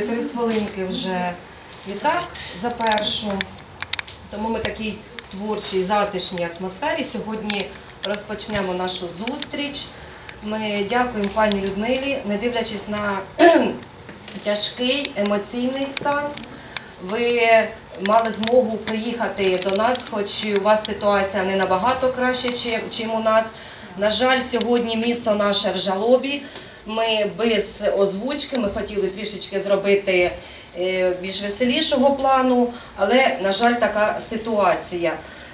три хвилинки вже і так за першу. Тому ми такій творчій, затишній атмосфері сьогодні розпочнемо нашу зустріч. Ми дякуємо пані Людмилі, не дивлячись на тяжкий емоційний стан. Ви мали змогу приїхати до нас, хоч у вас ситуація не набагато краще, чим у нас. На жаль, сьогодні місто наше в жалобі. Ми без озвучки, ми хотіли трішечки зробити е, більш веселішого плану, але, на жаль, така ситуація.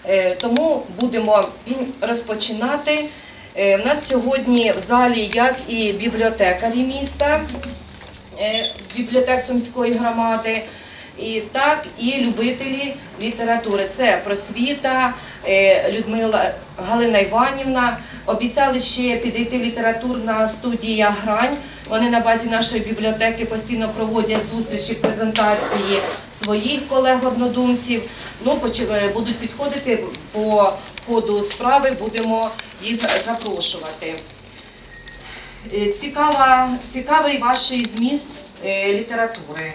Е, Тому будемо розпочинати. Е, У нас сьогодні в залі як і бібліотекарі міста, е, бібліотек Сумської громади, і так і любителі літератури. Це просвіта, е, Людмила Галина Іванівна. Обіцяли ще підійти літературна студія Грань. Вони на базі нашої бібліотеки постійно проводять зустрічі, презентації своїх колег-однодумців. Ну, е, будуть підходити по ходу справи, будемо їх запрошувати. Е, Цікава, цікавий ваш зміст е, літератури.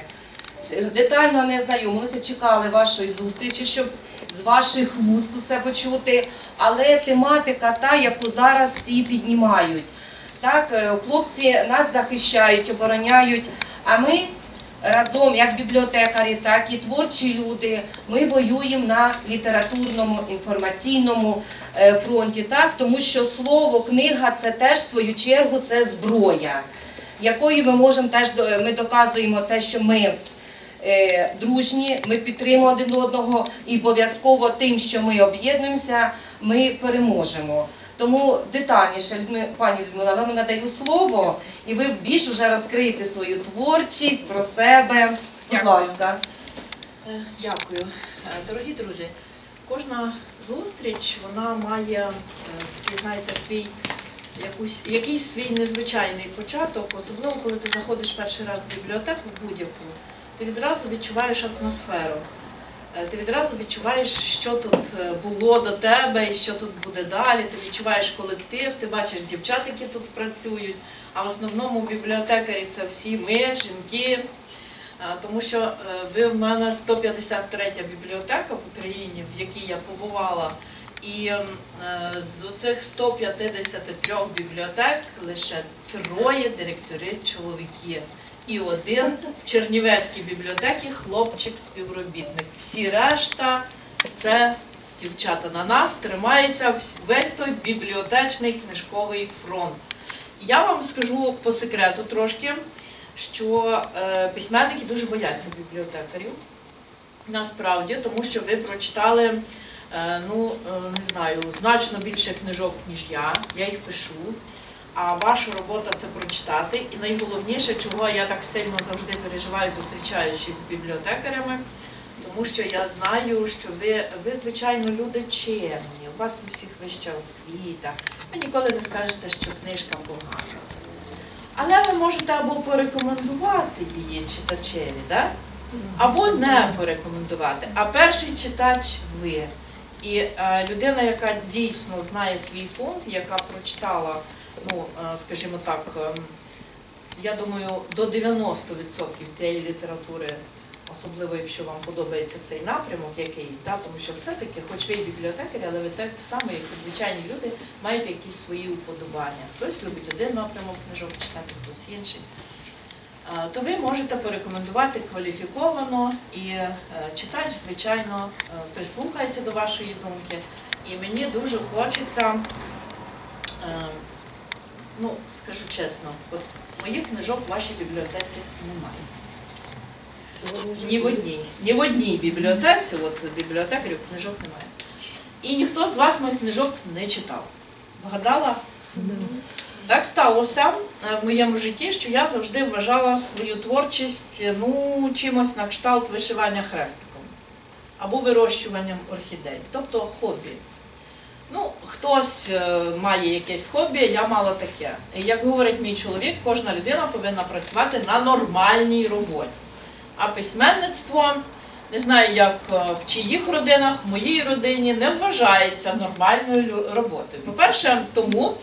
Детально не знайомилися, чекали вашої зустрічі, щоб з ваших вуст усе почути. Але тематика та, яку зараз всі піднімають. Так, е, хлопці нас захищають, обороняють. А ми разом, як бібліотекарі, так і творчі люди, ми воюємо на літературному інформаційному е, фронті, так, тому що слово, книга це теж в свою чергу це зброя, якою ми можемо теж ми доказуємо те, що ми дружні, ми підтримуємо один одного і обов'язково тим, що ми об'єднуємося, ми переможемо. Тому детальніше, пані Людмила, вам надаю слово, і ви більш вже розкриєте свою творчість про себе. Будь ласка. Е, Дякую. Е, Дорогі друзі, кожна зустріч вона має е, такий, знаєте, свій якусь, якийсь свій незвичайний початок, особливо коли ти заходиш перший раз в бібліотеку будь-яку, ти відразу відчуваєш атмосферу. Е, Ти відразу відчуваєш, що тут е, було до тебе і що тут буде далі. Ти відчуваєш колектив, ти бачиш дівчат, які тут працюють. А в основному бібліотекарі це всі ми, жінки, Тому що е, ви в мене 153 бібліотека в Україні, в якій я побувала. І е, з цих 153 бібліотек лише троє директори чоловіки. І один в Чернівецькій бібліотеці хлопчик-співробітник. Всі решта це дівчата. На нас тримається весь той бібліотечний книжковий фронт. Я вам скажу по секрету трошки що е, письменники дуже бояться бібліотекарів. Насправді, тому що ви прочитали, е, ну е, не знаю, значно більше книжок, ніж я. Я їх пишу. А ваша робота це прочитати. І найголовніше, чого я так сильно завжди переживаю, зустрічаючись з бібліотекарями, тому що я знаю, що ви, ви звичайно, люди чемні, у вас у всіх вища освіта. Ви ніколи не скажете, що книжка погана. Але ви можете або порекомендувати її читачеві, да? або не порекомендувати. А перший читач ви. І е, людина, яка дійсно знає свій фонд, яка прочитала, ну, е, скажімо так, ем, я думаю, до 90% тієї літератури, особливо якщо вам подобається цей напрямок якийсь, да, тому що все-таки, хоч ви і бібліотекарі, але ви так само, як звичайні люди, маєте якісь свої уподобання. Хтось любить один напрямок книжок читати, хтось інший. То ви можете порекомендувати кваліфіковано, і е, читач, звичайно, е, прислухається до вашої думки. І мені дуже хочеться, е, ну, скажу чесно, от моїх книжок в вашій бібліотеці немає. Ні в одній. Ні в одній бібліотеці, от бібліотекарів книжок немає. І ніхто з вас моїх книжок не читав. Вгадала? Так сталося е, в моєму житті, що я завжди вважала свою творчість е, ну, чимось на кшталт вишивання хрестиком або вирощуванням орхідей, тобто хобі. Ну, хтось е, має якесь хобі, я мала таке. Як говорить мій чоловік, кожна людина повинна працювати на нормальній роботі. А письменництво, не знаю, як е, в чиїх родинах, в моїй родині не вважається нормальною роботою. По-перше, тому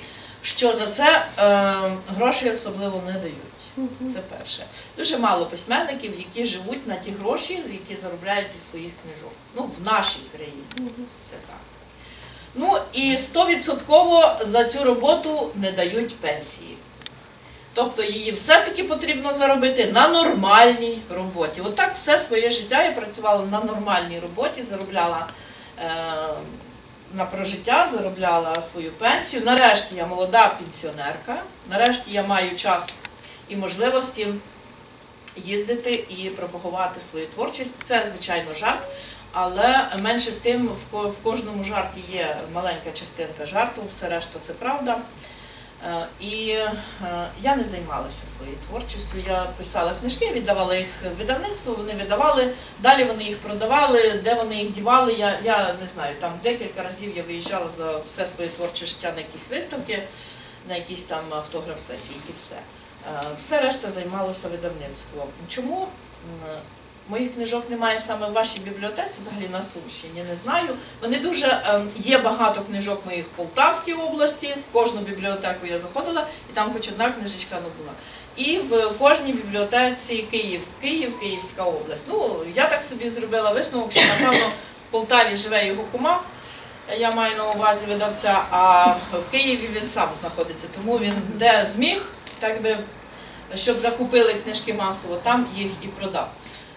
що за це е, грошей особливо не дають. Це перше. Дуже мало письменників, які живуть на ті гроші, які заробляють зі своїх книжок. Ну, в нашій країні. Це так. Ну і 100% за цю роботу не дають пенсії. Тобто її все-таки потрібно заробити на нормальній роботі. От все своє життя я працювала на нормальній роботі, заробляла е, на прожиття, заробляла свою пенсію. Нарешті я молода пенсіонерка, нарешті я маю час і можливості їздити і пропагувати свою творчість. Це, звичайно, жарт, але менше з тим в кожному жарті є маленька частинка жарту, все решта це правда. Е, І е, я не займалася своєю творчістю. Я писала книжки, віддавала їх видавництву, вони видавали, далі вони їх продавали, де вони їх дівали. Я, я не знаю, там декілька разів я виїжджала за все своє творче життя на якісь виставки, на якісь там автограф сесії і все. Е, Все решта займалося видавництвом. Чому моїх книжок немає саме в вашій бібліотеці, взагалі на Сумщині, не знаю. Вони дуже ем, є багато книжок моїх в Полтавській області. В кожну бібліотеку я заходила, і там хоч одна книжечка не була. І в кожній бібліотеці Київ, Київ, Київська область. Ну я так собі зробила висновок, що напевно в Полтаві живе його кума. Я маю на увазі видавця, а в Києві він сам знаходиться, тому він де зміг, так би, щоб закупили книжки масово, там їх і продав.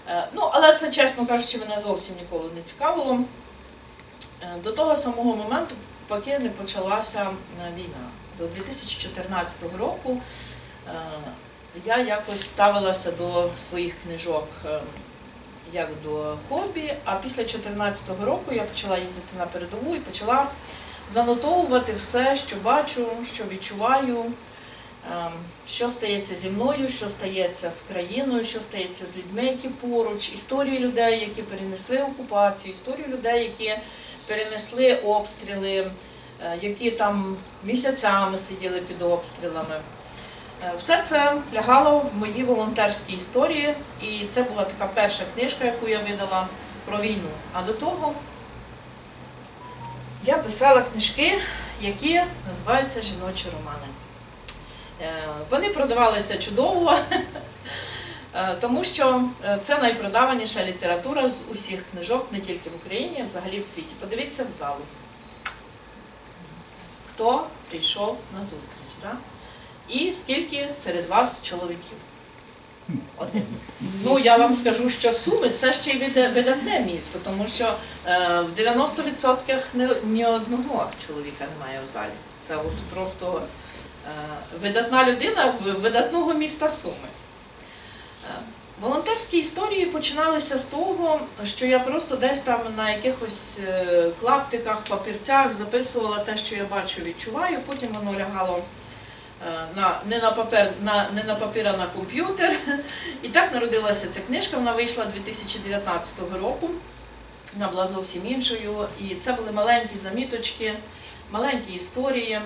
Е, Ну, але це, чесно кажучи, мене зовсім ніколи не цікавило. Е, До того самого моменту, поки не почалася е, війна. До 2014 року я якось ставилася до своїх книжок як до хобі, а після 2014 року я почала їздити на передову і почала занотовувати все, що бачу, що відчуваю, що стається зі мною, що стається з країною, що стається з людьми, які поруч, історії людей, які перенесли окупацію, історії людей, які перенесли обстріли, е, які там місяцями сиділи під обстрілами. Е, Все це лягало в мої волонтерські історії, і це була така перша книжка, яку я видала про війну. А до того я писала книжки, які називаються жіночі романи. Е, Вони продавалися чудово, е, тому що е, це найпродаваніша література з усіх книжок, не тільки в Україні, а взагалі в світі. Подивіться в залу. Хто прийшов на зустріч? Да? І скільки серед вас чоловіків? Ну, я вам скажу, що Суми це ще й видатне місто, тому що в 90% ні, одного чоловіка немає у залі. Це от просто видатна людина видатного міста Суми. Е, Волонтерські історії починалися з того, що я просто десь там на якихось е, клаптиках, папірцях записувала те, що я бачу, відчуваю, потім воно лягало е, на, не, на папер, на, не на папір, а на комп'ютер. І так народилася ця книжка, вона вийшла 2019 року. Вона була зовсім іншою. І це були маленькі заміточки, маленькі історії, е,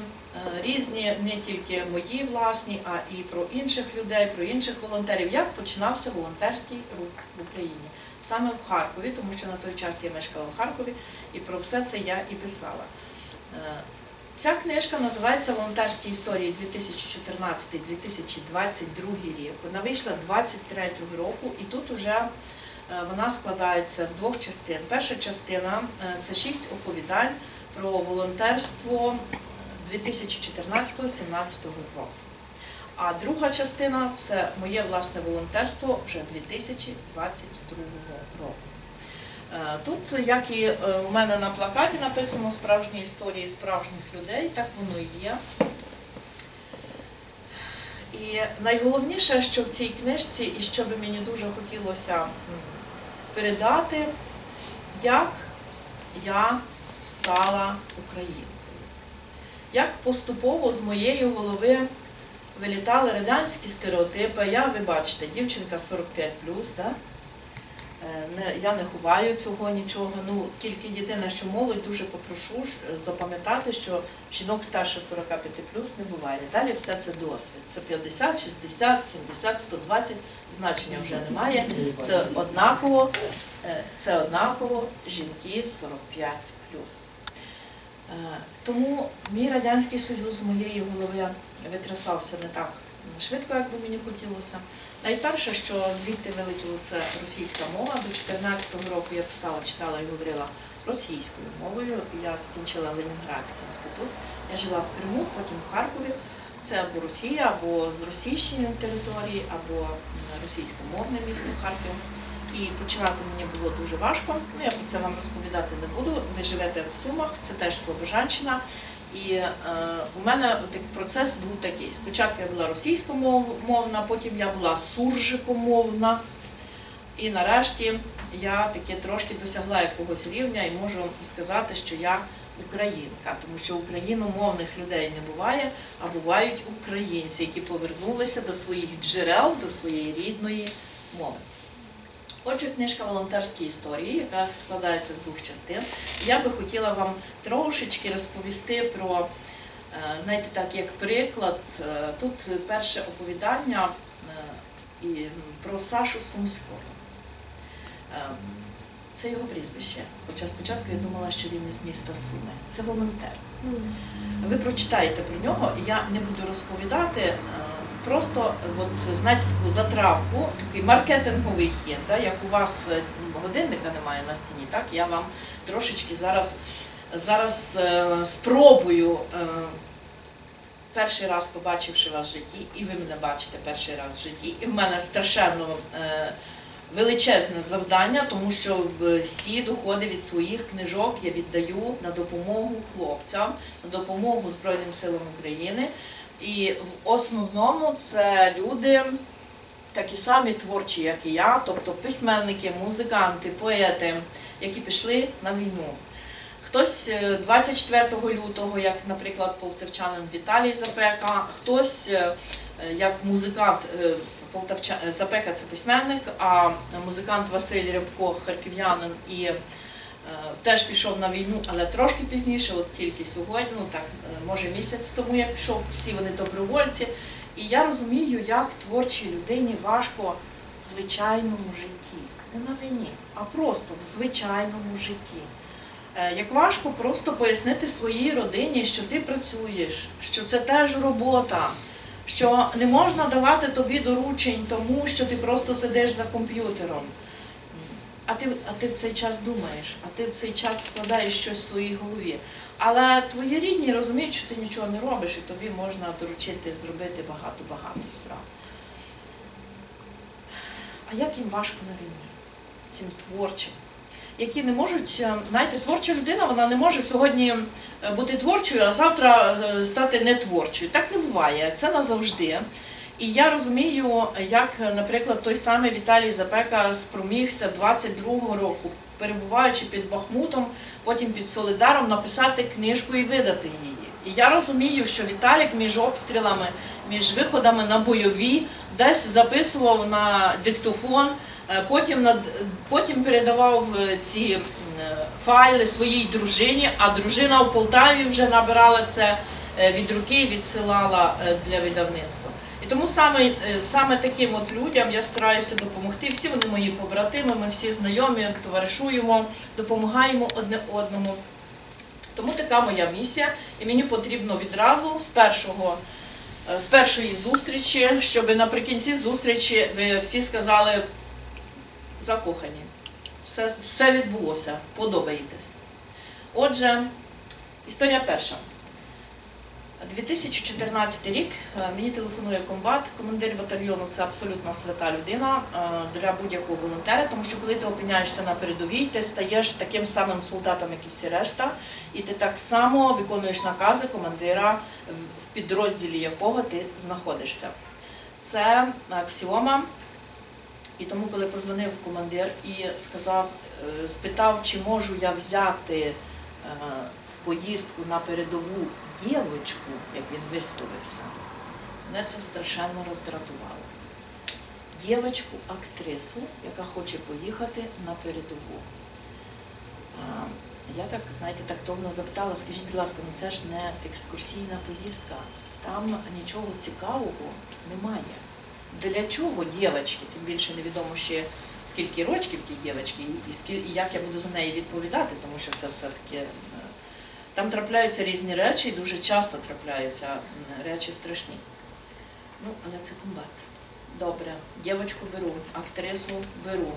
різні, не тільки мої власні, а і про інших людей, про інших волонтерів. Як починався волонтерський рух в Україні? Саме в Харкові, тому що на той час я мешкала в Харкові, і про все це я і писала. Е, Ця книжка називається Волонтерські історії 2014-2022 рік. Вона вийшла 23 року, і тут вже е, вона складається з двох частин. Перша частина це шість оповідань про волонтерство 2014-2017 року. А друга частина це моє власне волонтерство вже 2022 року. Е, Тут, як і е, у мене на плакаті написано справжні історії справжніх людей, так воно і є. І найголовніше, що в цій книжці, і що би мені дуже хотілося передати, як я стала українкою. Як поступово з моєї голови вилітали радянські стереотипи. Я, ви бачите, дівчинка 45 да? Е, я не ховаю цього нічого. Ну тільки єдине, що молодь дуже попрошу запам'ятати, що жінок старше 45 не буває. Далі все це досвід. Це 50, 60, 70, 120, значення вже немає. Це однаково, е, це однаково жінки 45 Е, Тому мій радянський союз з моєї голови витрясався не так швидко, як би мені хотілося. Найперше, що звідти вилетіло, це російська мова. До 14-го року я писала, читала і говорила російською мовою. Я закінчила Ленінградський інститут. Я жила в Криму, потім в Харкові. Це або Росія, або з російщини території, або російськомовне місто Харків. І починати мені було дуже важко. Ну, я про це вам розповідати не буду. Ви живете в Сумах, це теж Слобожанщина. І е, у мене процес був такий. Спочатку я була російськомовна, потім я була суржикомовна. І нарешті я таки трошки досягла якогось рівня і можу сказати, що я українка, тому що україномовних людей не буває, а бувають українці, які повернулися до своїх джерел, до своєї рідної мови. Отже, книжка волонтерські історії, яка складається з двох частин. Я би хотіла вам трошечки розповісти про, е, знаєте, так, як приклад, е, тут перше оповідання е, про Сашу Сумського. Це його прізвище. Хоча спочатку я думала, що він із міста Суми. Це волонтер. Ви прочитаєте про нього, я не буду розповідати. Просто от, знаєте, таку затравку, такий маркетинговий хід, да, як у вас е, годинника немає на стіні, так я вам трошечки зараз, зараз е, спробую, е, перший раз побачивши вас в житті, і ви мене бачите перший раз в житті, і в мене страшенно е, величезне завдання, тому що всі доходи від своїх книжок я віддаю на допомогу хлопцям, на допомогу Збройним силам України. І в основному це люди такі самі творчі, як і я, тобто письменники, музиканти, поети, які пішли на війну. Хтось е, 24 лютого, як, наприклад, полтавчанин Віталій Запека, хтось е, е, як музикант е, Полтавча... е, Запека це письменник, а музикант Василь Рябко, харків'янин і е, теж пішов на війну, але трошки пізніше, от тільки сьогодні, ну так, е, може місяць тому, як пішов, всі вони добровольці. І я розумію, як творчій людині важко в звичайному житті, не на війні, а просто в звичайному житті. Е, Як важко просто пояснити своїй родині, що ти працюєш, що це теж робота, що не можна давати тобі доручень тому, що ти просто сидиш за комп'ютером. А ти, а ти в цей час думаєш, а ти в цей час складаєш щось в своїй голові. Але твої рідні розуміють, що ти нічого не робиш, і тобі можна доручити зробити багато-багато справ. А як їм важко на війні, цим творчим, які не можуть, е, знаєте, творча людина, вона не може сьогодні е, бути творчою, а завтра е, стати не творчою. Так не буває, це назавжди. І я розумію, як, наприклад, той самий Віталій Запека спромігся 22-го року, перебуваючи під Бахмутом, потім під Солидаром, написати книжку і видати її. І я розумію, що Віталік між обстрілами, між виходами на бойові десь записував на диктофон, е, потім, над, потім передавав е, ці е, файли своїй дружині, а дружина в Полтаві вже набирала це від руки і відсилала для видавництва. Тому саме, е, саме таким от людям я стараюся допомогти. Всі вони мої побратими, ми всі знайомі, товаришуємо, допомагаємо одне одному. Тому така моя місія, і мені потрібно відразу з першого. е, З першої зустрічі, щоб наприкінці зустрічі ви всі сказали закохані. Все, все відбулося, подобаєтесь. Отже, історія перша. 2014 рік е, мені телефонує комбат, командир батальйону це абсолютно свята людина е, для будь-якого волонтера, тому що коли ти опиняєшся на передовій, ти стаєш таким самим солдатом, як і всі решта, і ти так само виконуєш накази командира, в- підрозділі якого ти знаходишся. Це аксіома. І тому, коли позвонив командир і сказав, е, спитав, чи можу я взяти в поїздку на передову дівочку, як він висловився, мене це страшенно роздратувало. Дівочку, актрису, яка хоче поїхати на передову. Я так, знаєте, тактовно запитала, скажіть, будь ласка, ну це ж не екскурсійна поїздка, там нічого цікавого немає. Для чого дівчатки, тим більше невідомо ще скільки рочків тій дівчатки, і, як я буду за неї відповідати, тому що це все-таки е, там трапляються різні речі, і дуже часто трапляються речі страшні. Ну, але це комбат. Добре, дівчинку беру, актрису беру.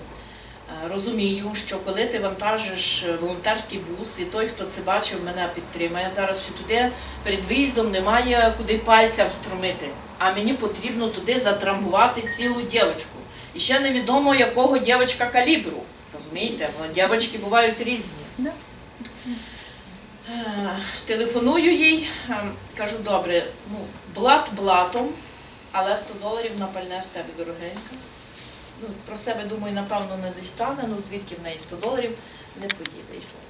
Е, Розумію, що коли ти вантажиш волонтерський бус, і той, хто це бачив, мене підтримає зараз, що туди перед виїздом немає куди пальця встромити, а мені потрібно туди затрамбувати цілу дівчинку. І ще невідомо, якого дівчинка калібру. Розумієте, бо дівчатки бувають різні. Е, Телефоную їй, е, кажу, добре, ну, блат блатом, але 100 доларів на пальне з тебе дорогенька. Ну, про себе, думаю, напевно, не дістане, ну звідки в неї 100 доларів не поїде і слава.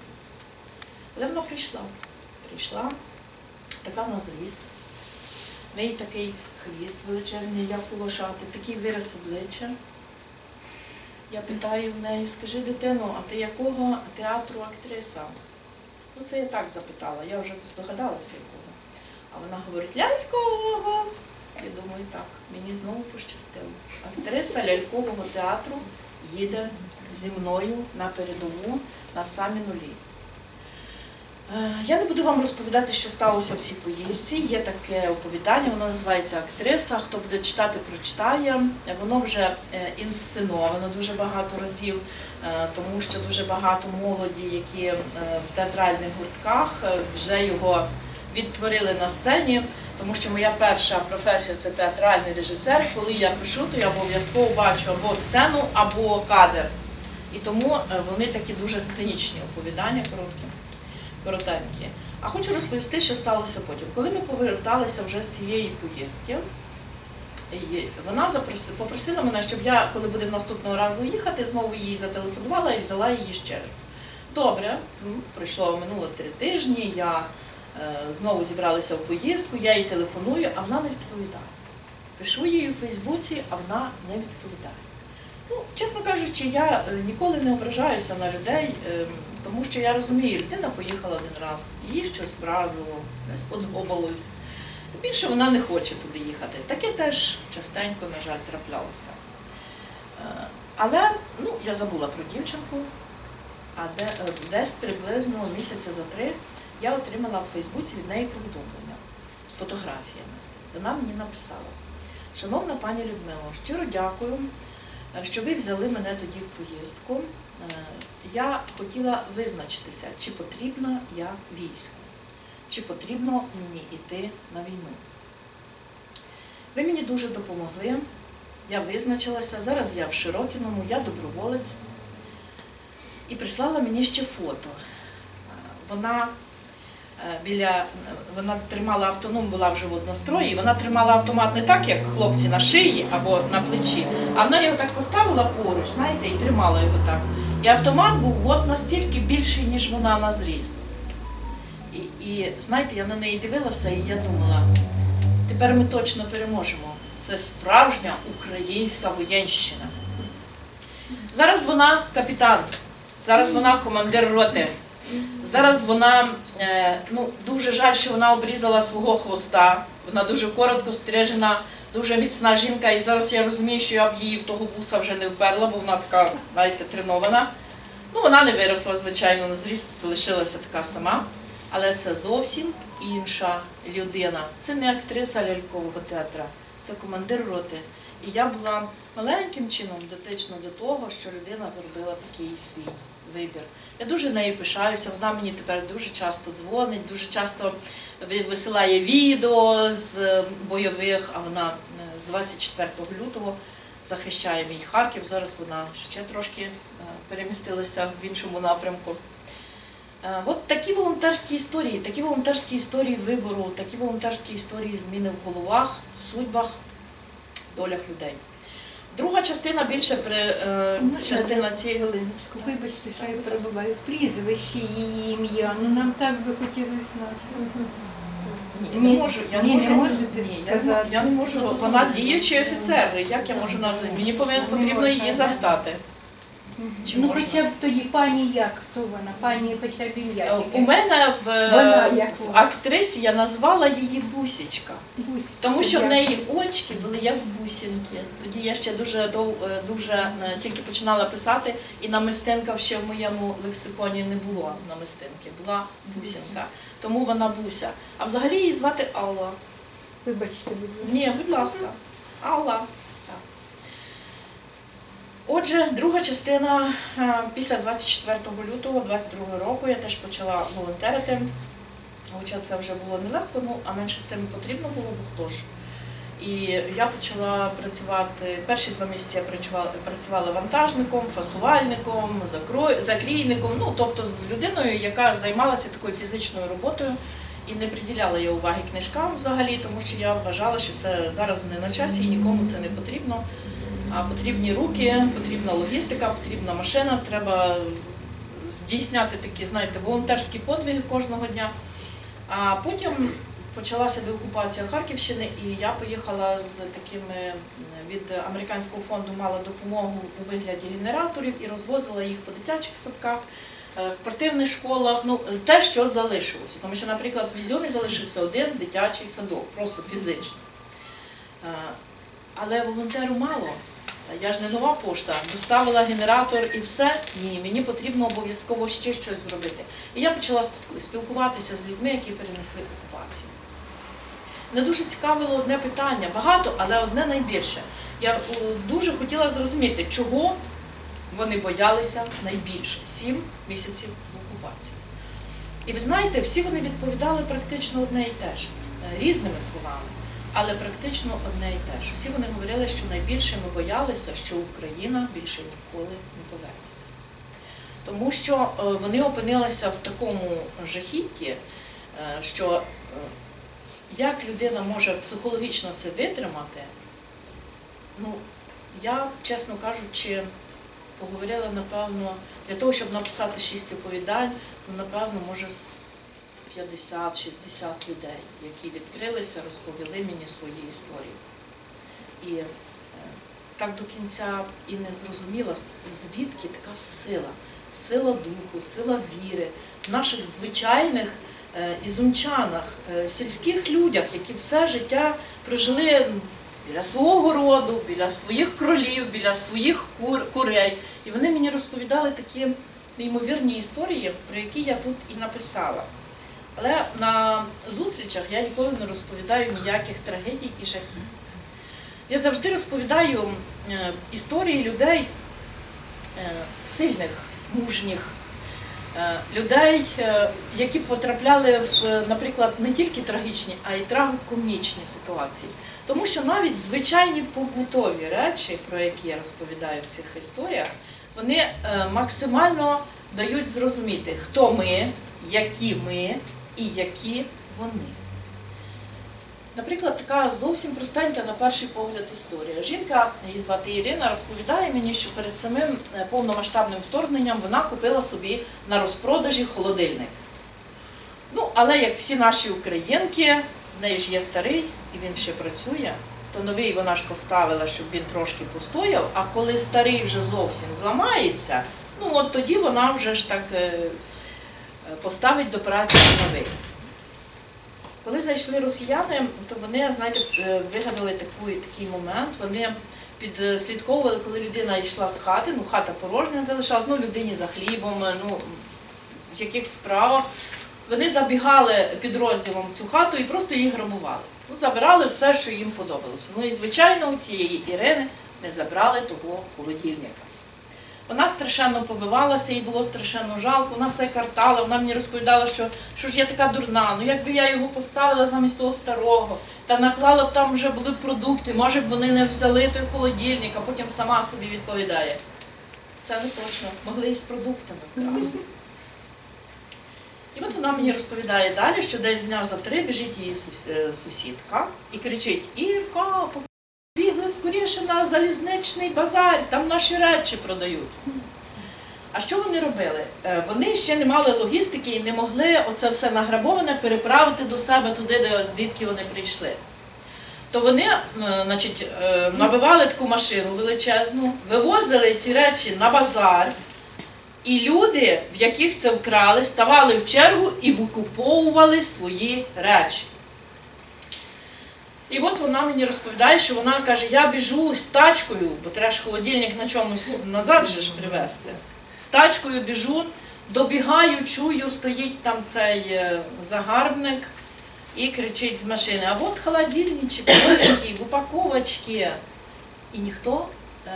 Але вона прийшла. Прийшла, така в нас зріс. В неї такий хвіст величезний, як у лошати, такий вираз обличчя. Я питаю в неї, скажи, дитино, а ти якого театру актриса? Ну, це я так запитала, я вже здогадалася якого. А вона говорить, лялькового. Я думаю, так, мені знову пощастило. Актриса лялькового театру їде зі мною на передову на самі нулі. Е, Я не буду вам розповідати, що сталося в цій поїздці. Є таке оповідання, воно називається Актриса. Хто буде читати, прочитає. Воно вже е, інсценовано дуже багато разів, е, тому що дуже багато молоді, які в театральних гуртках вже його відтворили на сцені. Тому що моя перша професія це театральний режисер. Коли я пишу, то я обов'язково бачу або сцену, або кадр. І тому вони такі дуже сценічні оповідання короткі коротенькі. А хочу розповісти, що сталося потім. Коли ми поверталися вже з цієї поїздки, вона попросила мене, щоб я, коли будемо наступного разу їхати, знову їй зателефонувала і взяла її ще раз. Добре, пройшло минуло три тижні, я е, знову зібралася в поїздку, я їй телефоную, а вона не відповідає. Пишу їй у Фейсбуці, а вона не відповідає. Ну, чесно кажучи, я е, ніколи не ображаюся на людей, е, тому що я розумію, людина поїхала один раз, їй щось вразило, не сподобалось. Більше вона не хоче туди їхати. Таке теж частенько, на жаль, траплялося. Е, Але ну, я забула про дівчинку, а де, е, десь приблизно місяця за три я отримала в Фейсбуці від неї повідомлення з фотографіями. Вона мені написала: Шановна пані Людмило, щиро дякую, е, що ви взяли мене тоді в поїздку. Е, Я хотіла визначитися, чи потрібна я війську, чи потрібно мені йти на війну. Ви мені дуже допомогли. Я визначилася. Зараз я в Широкіному, я доброволець. І прислала мені ще фото. Е, Вона біля вона тримала автоном, була вже в однострої, вона тримала автомат не так, як хлопці на шиї або на плечі, а вона його так поставила поруч, знаєте, і тримала його так. І автомат був от настільки більший, ніж вона на зріст. І, і знаєте, я на неї дивилася, і я думала, тепер ми точно переможемо. Це справжня українська воєнщина. Зараз вона капітан, зараз вона командир роти. Зараз вона е, ну дуже жаль, що вона обрізала свого хвоста. Вона дуже коротко стрижена, дуже міцна жінка. І зараз я розумію, що я б її в того буса вже не вперла, бо вона така, знаєте, тренована. Ну, вона не виросла, звичайно, на зріст лишилася така сама. Але це зовсім інша людина. Це не актриса лялькового театру, це командир роти. І я була маленьким чином дотична до того, що людина зробила такий свій вибір. Я дуже нею пишаюся. Вона мені тепер дуже часто дзвонить, дуже часто висилає відео з е, бойових. А вона е, з 24 лютого захищає мій Харків. Зараз вона ще трошки е, перемістилася в іншому напрямку. От такі волонтерські історії, такі волонтерські історії вибору, такі волонтерські історії зміни в головах, в судьбах, долях людей. Друга частина більше при е, частина цієї Галиночку, вибачте, що я перебуваю. Прізвище її ім'я. Ну нам так би хотілося знати. Ні, Ні, не можу, я ні, не можу, не можете ні, я, сказати. не- я не можу. Вона діючий офіцер. Як я можу назвати? Мені повинен потрібно її запитати. Чи ну можна? хоча б тоді пані як, хто вона? Пані хоча б ім'я Е, У тільки. мене в, е, Вона як в вона? актрисі я назвала її Бусічка. Бусь. Тому що в Я- неї очки були як бусинки. Тоді я ще дуже дов, е, дуже е, тільки починала писати, і намистинка ще в моєму лексиконі не було намистинки, була бусинка. Тому вона буся. А взагалі її звати Алла. Вибачте, будь ласка. Ні, будь ласка. Алла. Отже, друга частина е, після 24 лютого 22 року я теж почала волонтерити. Хоча це вже було нелегко, ну а менше з тим потрібно було, бо хто ж. І я почала працювати перші два місяці я працювала, працювала вантажником, фасувальником, закрійником, ну тобто з людиною, яка займалася такою фізичною роботою і не приділяла я уваги книжкам взагалі, тому що я вважала, що це зараз не на часі і нікому це не потрібно. А потрібні руки, потрібна логістика, потрібна машина, треба здійсняти такі, знаєте, волонтерські подвиги кожного дня. А потім почалася деокупація Харківщини, і я поїхала з такими від американського фонду мала допомогу у вигляді генераторів і розвозила їх по дитячих садках, е, спортивних школах. Ну те, що залишилося. Тому що, наприклад, в Ізюмі залишився один дитячий садок, просто фізично. Е, Але волонтеру мало. Я ж не нова пошта, доставила генератор і все. Ні, мені потрібно обов'язково ще щось зробити. І я почала спілкуватися з людьми, які перенесли окупацію. Мене дуже цікавило одне питання, багато, але одне найбільше. Я е, дуже хотіла зрозуміти, чого вони боялися найбільше сім місяців окупації. І ви знаєте, всі вони відповідали практично одне і те ж, е, різними словами, але практично одне і те ж. Всі вони говорили, що найбільше ми боялися, що Україна більше ніколи не повернеться. Тому що е, вони опинилися в такому жахітті, е, що е, як людина може психологічно це витримати, ну, я, чесно кажучи, поговорила, напевно, для того, щоб написати шість оповідань, ну, напевно, може, з 50-60 людей, які відкрилися, розповіли мені свої історії. І е, так до кінця і не зрозуміла, звідки така сила, сила духу, сила віри в наших звичайних е, ізумчанах, е, сільських людях, які все життя прожили біля свого роду, біля своїх кролів, біля своїх кур, курей. І вони мені розповідали такі неймовірні історії, про які я тут і написала. Але на зустрічах я ніколи не розповідаю ніяких трагедій і жахів. Я завжди розповідаю е, історії людей е, сильних, мужніх, е, людей, які потрапляли в, наприклад, не тільки трагічні, а й трагікомічні ситуації. Тому що навіть звичайні побутові речі, про які я розповідаю в цих історіях, вони максимально дають зрозуміти, хто ми, які ми і які вони. Наприклад, така зовсім простенька на перший погляд історія. Жінка, її звати Ірина, розповідає мені, що перед самим е, повномасштабним вторгненням вона купила собі на розпродажі холодильник. Ну, але як всі наші українки, в неї ж є старий і він ще працює, то новий вона ж поставила, щоб він трошки постояв, а коли старий вже зовсім зламається, ну от тоді вона вже ж так е, поставить до праці новий. Коли зайшли росіяни, то вони, знаєте, е, вигадали таку, такий момент. Вони підслідковували, коли людина йшла з хати, ну хата порожня залишалась, ну людині за хлібом, е, ну в яких справах. Вони забігали підрозділом цю хату і просто її грабували. Ну, забирали все, що їм подобалося. Ну і звичайно, у цієї Ірини не забрали того холодильника. Вона страшенно побивалася, їй було страшенно жалко, вона все картала, вона мені розповідала, що, що ж я така дурна, ну якби я його поставила замість того старого, та наклала б там вже були продукти, може б вони не взяли той холодильник, а потім сама собі відповідає. Це не точно, могли і з продуктами вкрасти. І от вона мені розповідає далі, що десь дня за три біжить її е, сусідка і кричить: Ірка, скоріше на залізничний базар, там наші речі продають. А що вони робили? Е, Вони ще не мали логістики і не могли оце все награбоване переправити до себе туди, де звідки вони прийшли. То вони е, значить, е, набивали таку машину величезну, вивозили ці речі на базар, і люди, в яких це вкрали, ставали в чергу і викуповували свої речі. І от вона мені розповідає, що вона каже, я біжу з тачкою, бо треба ж холодильник на чомусь назад же ж привезти. З тачкою біжу, добігаю, чую, стоїть там цей е, загарбник, і кричить з машини, а от холодильничок, великий, в упаковочці. І ніхто е,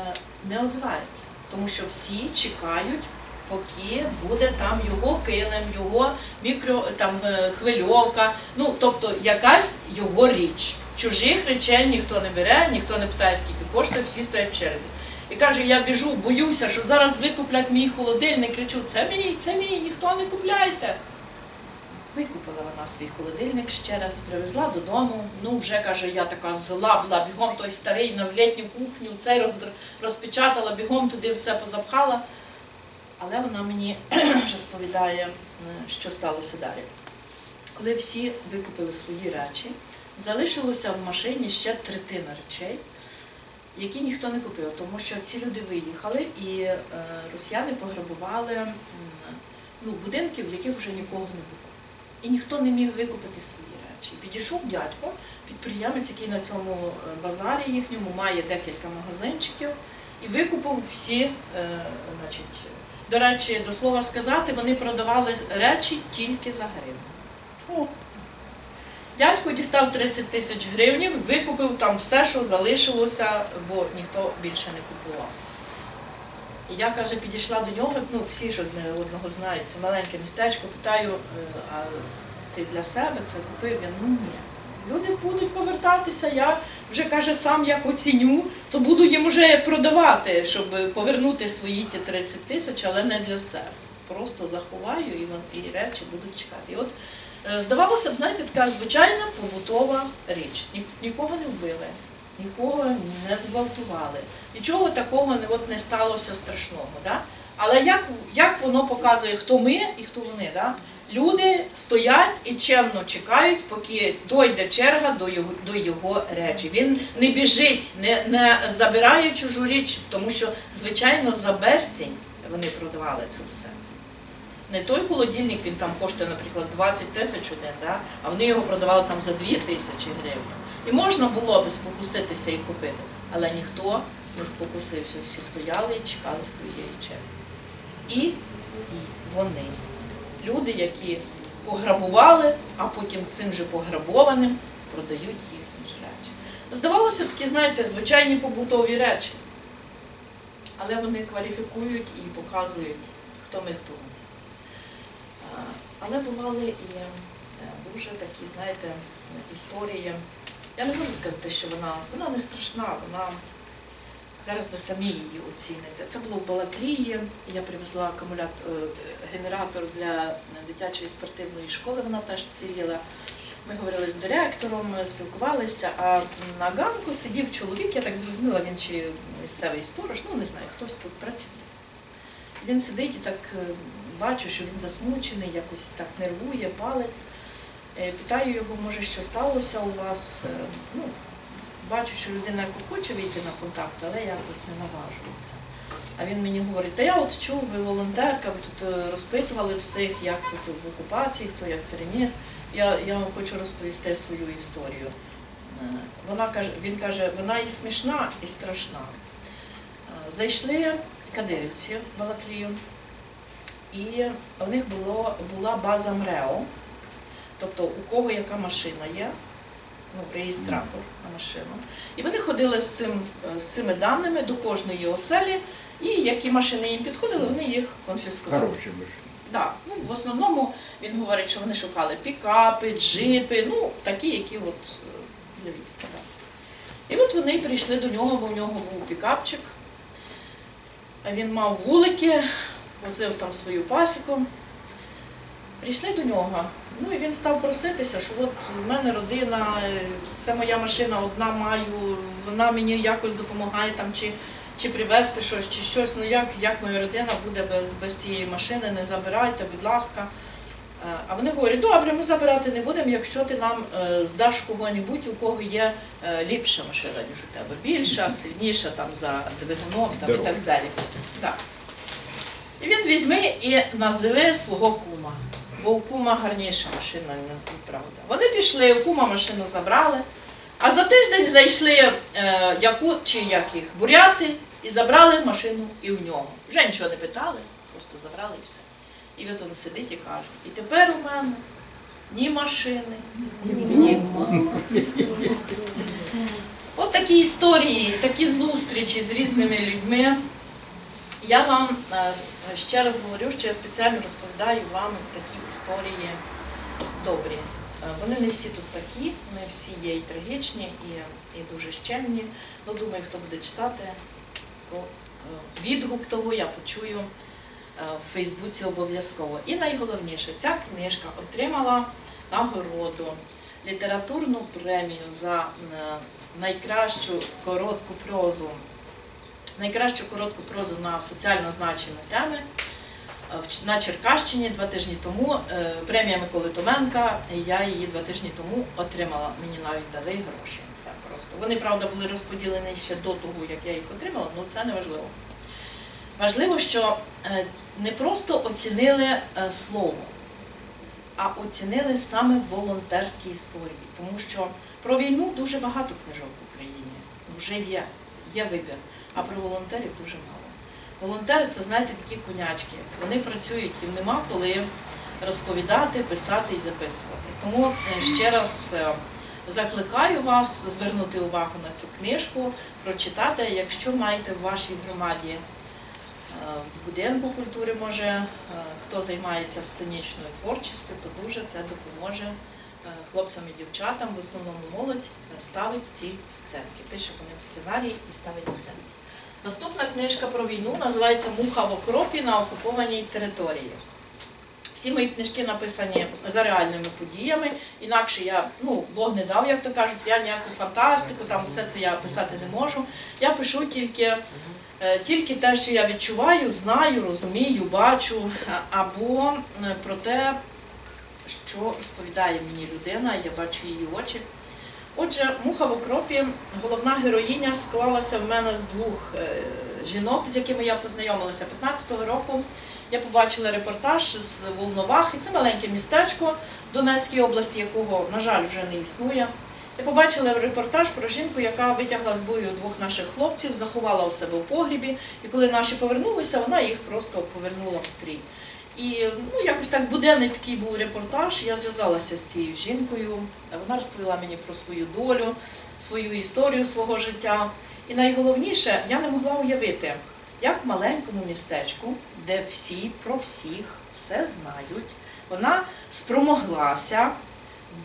не озивається, тому що всі чекають, поки буде там його килим, його мікро там е, хвильовка, ну тобто якась його річ. Чужих речей ніхто не бере, ніхто не питає, скільки коштує, всі стоять в черзі. І каже, я біжу, боюся, що зараз викуплять мій холодильник, кричу, це мій, це мій, ніхто не купляйте. Викупила вона свій холодильник ще раз, привезла додому. Ну, вже каже, я така зла була, бігом той старий на в літню кухню, цей розпечатала, бігом туди все позапхала. Але вона мені розповідає, е, що сталося далі. Коли всі викупили свої речі, залишилося в машині ще третина речей, які ніхто не купив, тому що ці люди виїхали і е, росіяни пограбували ну, будинки, в яких вже нікого не було. І ніхто не міг викупити свої речі. Підійшов дядько, підприємець, який на цьому е, базарі їхньому має декілька магазинчиків, і викупив всі, е, значить, до речі, до слова сказати, вони продавали речі тільки за гривню. Дядько дістав 30 тисяч гривень, викупив там все, що залишилося, бо ніхто більше не купував. І я, каже, підійшла до нього, ну всі ж одне одного знають, це маленьке містечко, питаю, «Е, а ти для себе це купив? Він, ну ні. Люди будуть повертатися, я вже каже, сам як оціню, то буду їм уже продавати, щоб повернути свої ті 30 тисяч, але не для себе. Просто заховаю і, речі будуть чекати. І от здавалося б, знаєте, така звичайна побутова річ. Ні- Нікого не вбили, нікого не зґвалтували, нічого такого не, от, не сталося страшного. Да? Але як, як воно показує, хто ми і хто вони? Да? Люди стоять і чемно чекають, поки дойде черга до його, до його речі. Він не біжить, не, не забирає чужу річ, тому що, звичайно, за безцінь вони продавали це все. Не той холодильник, він там коштує, наприклад, 20 тисяч один, да? а вони його продавали там за 2 тисячі гривень. І можна було би спокуситися і купити, але ніхто не спокусився, всі стояли і чекали своєї черги. І вони, люди, які пограбували, а потім цим же пограбованим продають їхні ж речі. Здавалося, такі, знаєте, звичайні побутові речі. Але вони кваліфікують і показують, хто ми, хто Але бували і е, дуже такі, знаєте, історії. Я не можу сказати, що вона, вона не страшна, вона зараз ви самі її оціните. Це було в Балаклії. Я привезла акумулятор, е, генератор для дитячої спортивної школи, вона теж вціліла. Ми говорили з директором, спілкувалися, а на ганку сидів чоловік, я так зрозуміла, він чи місцевий сторож, ну не знаю, хтось тут працює. Він сидить і так е, бачу, що він засмучений, якось так нервує, палить. Е, Питаю його, може, що сталося у вас. Е, Ну, бачу, що людина хоче вийти на контакт, але якось не наважується. А він мені говорить, та я от чув, ви волонтерка, ви тут е, розпитували всіх, як тут в окупації, хто як переніс. Я, я вам хочу розповісти свою історію. Вона каже, він каже, вона і смішна, і страшна. Зайшли кадирівці в Балаклію, і в них було, була база МРЕО, тобто у кого яка машина є, ну, реєстратор на машину. І вони ходили з, цим, е, з цими даними до кожної оселі, і які машини їм підходили, вони їх конфіскували. Хороші машини. Да. Ну, в основному він говорить, що вони шукали пікапи, джипи, ну такі, які от е, для війська. Да. І от вони прийшли до нього, бо в нього був пікапчик. Він мав вулики, возив там свою пасіку. Прийшли до нього. Ну і він став проситися, що от в мене родина, е, це моя машина, одна маю, вона мені якось допомагає там чи, чи привезти щось, чи щось. Ну як, як моя родина буде без, без цієї машини, не забирайте, будь ласка. Е, А вони говорять, добре, ми забирати не будемо, якщо ти нам е, здаш кого-небудь, у кого є ліпша машина, ніж у тебе. Більша, сильніша там за двигуном там, і так далі. Так. І він візьме і називе свого кума. Бо у кума гарніша машина, правда. Вони пішли, у кума машину забрали, а за тиждень зайшли е, якут чи як їх буряти і забрали машину і в нього. Вже нічого не питали, просто забрали і все. І от він сидить і каже, і тепер у мене ні машини, ні От такі історії, такі зустрічі з різними людьми. Я вам е, ще раз говорю, що я спеціально розповідаю вам такі історії добрі. Е, Вони не всі тут такі, вони всі є і трагічні, і, і дуже щемні. Ну, думаю, хто буде читати, то е, відгук того я почую е, в Фейсбуці обов'язково. І найголовніше, ця книжка отримала нагороду, літературну премію за е, найкращу коротку прозу, найкращу коротку прозу на соціально значені теми. Е, На Черкащині два тижні тому е, премія Миколи Томенка, я її два тижні тому отримала. Мені навіть дали гроші. Це просто. Вони, правда, були розподілені ще до того, як я їх отримала, але це не важливо. Важливо, що е, не просто оцінили слово, а оцінили саме волонтерські історії. Тому що про війну дуже багато книжок в Україні. Вже є, є вибір. А про волонтерів дуже мало. Волонтери це, знаєте, такі конячки. Вони працюють, їм нема коли розповідати, писати і записувати. Тому е, ще раз е, закликаю вас звернути увагу на цю книжку, прочитати, якщо маєте в вашій громаді е, в будинку культури, може, хто займається сценічною творчістю, то дуже це допоможе хлопцям і дівчатам, в основному молодь, ставить ці сценки. Пише по ним сценарій і ставить сценки. Наступна книжка про війну називається Муха в окропі на окупованій території. Всі мої книжки написані за реальними подіями. Інакше я, ну, Бог не дав, як то кажуть, я ніяку фантастику, там все це я писати не можу. Я пишу тільки, е, тільки те, що я відчуваю, знаю, розумію, бачу, або е, про те, що розповідає мені людина, я бачу її очі. Отже, муха в окропі, головна героїня склалася в мене з двох е, жінок, з якими я познайомилася 15-го року. Я побачила репортаж з Волновахи. Це маленьке містечко в Донецькій області, якого, на жаль, вже не існує. Я побачила репортаж про жінку, яка витягла з бою двох наших хлопців, заховала у себе в погрібі, і коли наші повернулися, вона їх просто повернула в стрій. І ну, якось так буденний такий був репортаж. Я зв'язалася з цією жінкою. Вона розповіла мені про свою долю, свою історію свого життя. І найголовніше, я не могла уявити, як в маленькому містечку, де всі про всіх все знають, вона спромоглася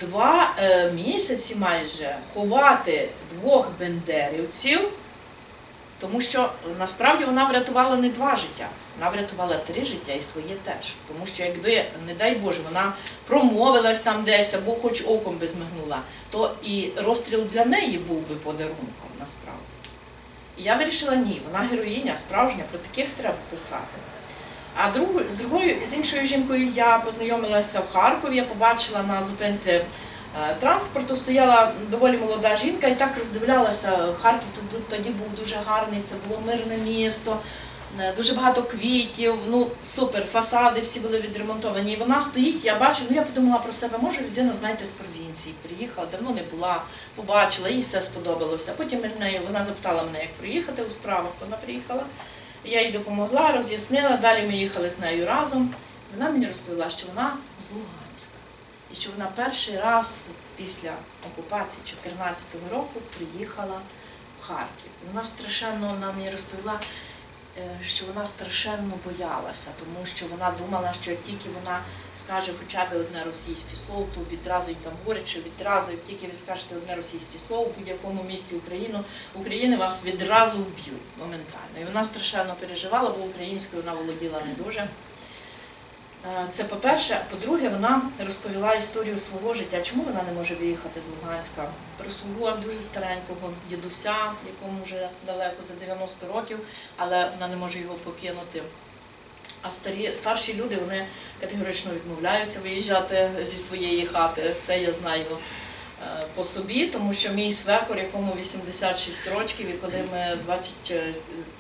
два е, місяці майже ховати двох бендерівців. Тому що насправді вона врятувала не два життя, вона врятувала три життя і своє теж. Тому що якби, не дай Боже, вона промовилась там десь або хоч оком би змигнула, то і розстріл для неї був би подарунком насправді. І я вирішила, ні, вона героїня, справжня, про таких треба писати. А другу, з другою, з іншою жінкою я познайомилася в Харкові, я побачила на зупинці транспорту, стояла доволі молода жінка і так роздивлялася. Харків тоді, був дуже гарний, це було мирне місто, е, дуже багато квітів, ну супер, фасади всі були відремонтовані. І вона стоїть, я бачу, ну я подумала про себе, може людина, знаєте, з провінції, приїхала, давно не була, побачила, їй все сподобалося. Потім ми з нею, вона запитала мене, як приїхати у справах, вона приїхала. Я їй допомогла, роз'яснила, далі ми їхали з нею разом. Вона мені розповіла, що вона з Луганська. І що вона перший раз після окупації 2014 року приїхала в Харків. Вона страшенно вона мені розповіла, е, що вона страшенно боялася, тому що вона думала, що як тільки вона скаже хоча б одне російське слово, то відразу їм там говорять, що відразу, як тільки ви скажете одне російське слово в будь-якому місті України, України вас відразу вб'ють моментально. І вона страшенно переживала, бо українською вона володіла не дуже. Е, Це по-перше. По-друге, вона розповіла історію свого життя. Чому вона не може виїхати з Луганська? Про свого дуже старенького дідуся, якому вже далеко за 90 років, але вона не може його покинути. А старі, старші люди вони категорично відмовляються виїжджати зі своєї хати. Це я знаю е, по собі, тому що мій свекор, якому 86 років, і коли ми 20, е,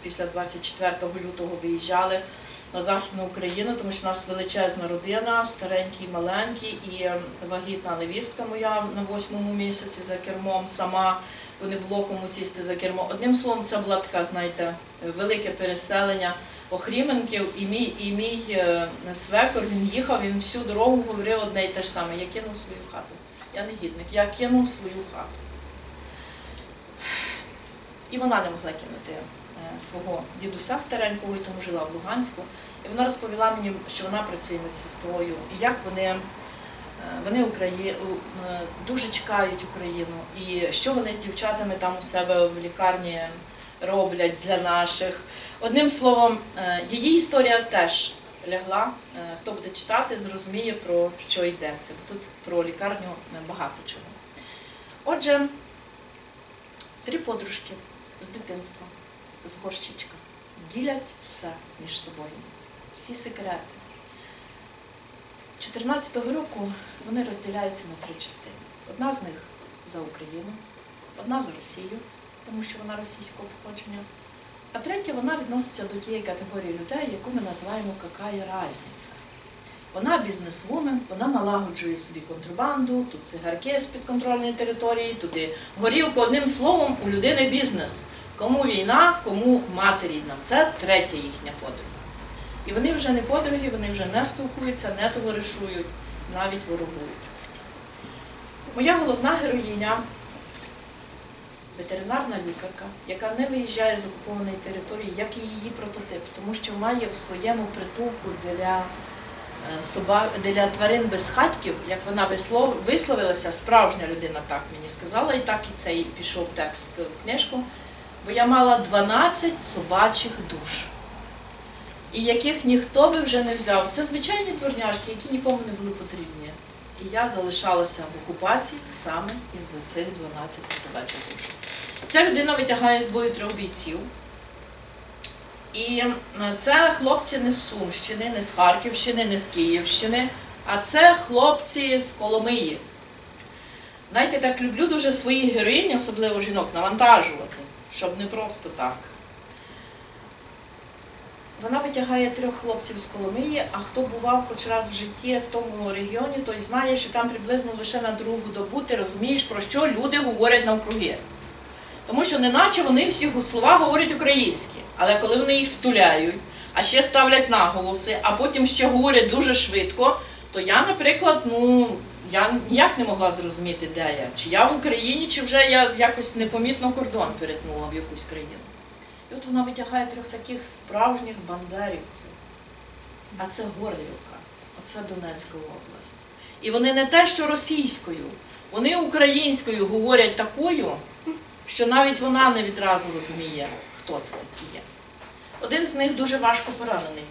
після 24 лютого виїжджали, на Західну Україну, тому що в нас величезна родина, старенький, маленький, і е, вагітна невістка моя на восьмому місяці за кермом сама, бо не було кому сісти за кермо. Одним словом, це була така, знаєте, велике переселення Охріменків, і мій, і мій е, свекор, він їхав, він всю дорогу говорив одне і те ж саме, я кинув свою хату. Я не гідник, я кинув свою хату. І вона не могла кинути свого дідуся старенького, і тому жила в Луганську. І вона розповіла мені, що вона працює медсестрою, і як вони, е, вони Украї... е, дуже чекають Україну, і що вони з дівчатами там у себе в лікарні роблять для наших. Одним словом, е, її історія теж лягла. Хто буде читати, зрозуміє, про що йдеться. Бо тут про лікарню багато чого. Отже, три подружки з дитинства, з горщичка, ділять все між собою, всі секрети. 14-го року вони розділяються на три частини. Одна з них за Україну, одна за Росію, тому що вона російського походження, а третя вона відноситься до тієї категорії людей, яку ми називаємо «какая разниця». Вона бізнесвумен, вона налагоджує собі контрабанду, тут цигарки з підконтрольної території, туди горілка. Одним словом, у людини бізнес. Кому війна, кому мати рідна. Це третя їхня подруга. І вони вже не подруги, вони вже не спілкуються, не товаришують, навіть ворогують. Моя головна героїня ветеринарна лікарка, яка не виїжджає з окупованої території, як і її прототип, тому що має у своєму притулку для е, собак, для тварин безхатьків, як вона вислов- висловилася, справжня людина так мені сказала, і так і цей пішов текст в книжку. Бо я мала 12 собачих душ, і яких ніхто би вже не взяв. Це звичайні дворняшки, які нікому не були потрібні. І я залишалася в окупації саме із цих 12 собачих душ. Ця людина витягає з бою трьох бійців. І це хлопці не з Сумщини, не з Харківщини, не з Київщини, а це хлопці з Коломиї. Знаєте, так люблю дуже своїх героїнь, особливо жінок, навантажувати, щоб не просто так. Вона витягає трьох хлопців з Коломиї, а хто бував хоч раз в житті в тому регіоні, той знає, що там приблизно лише на другу добу ти розумієш, про що люди говорять навкруги. Тому що неначе вони всі слова говорять українські, але коли вони їх стуляють, а ще ставлять наголоси, а потім ще говорять дуже швидко, то я, наприклад, ну я ніяк не могла зрозуміти, де я. Чи я в Україні, чи вже я якось непомітно кордон перетнула в якусь країну. І от вона витягає трьох таких справжніх бандерівців. А це Горлівка, а це Донецька область. І вони не те, що російською, вони українською говорять такою, що навіть вона не відразу розуміє, хто це такі є. Один з них дуже важко поранений.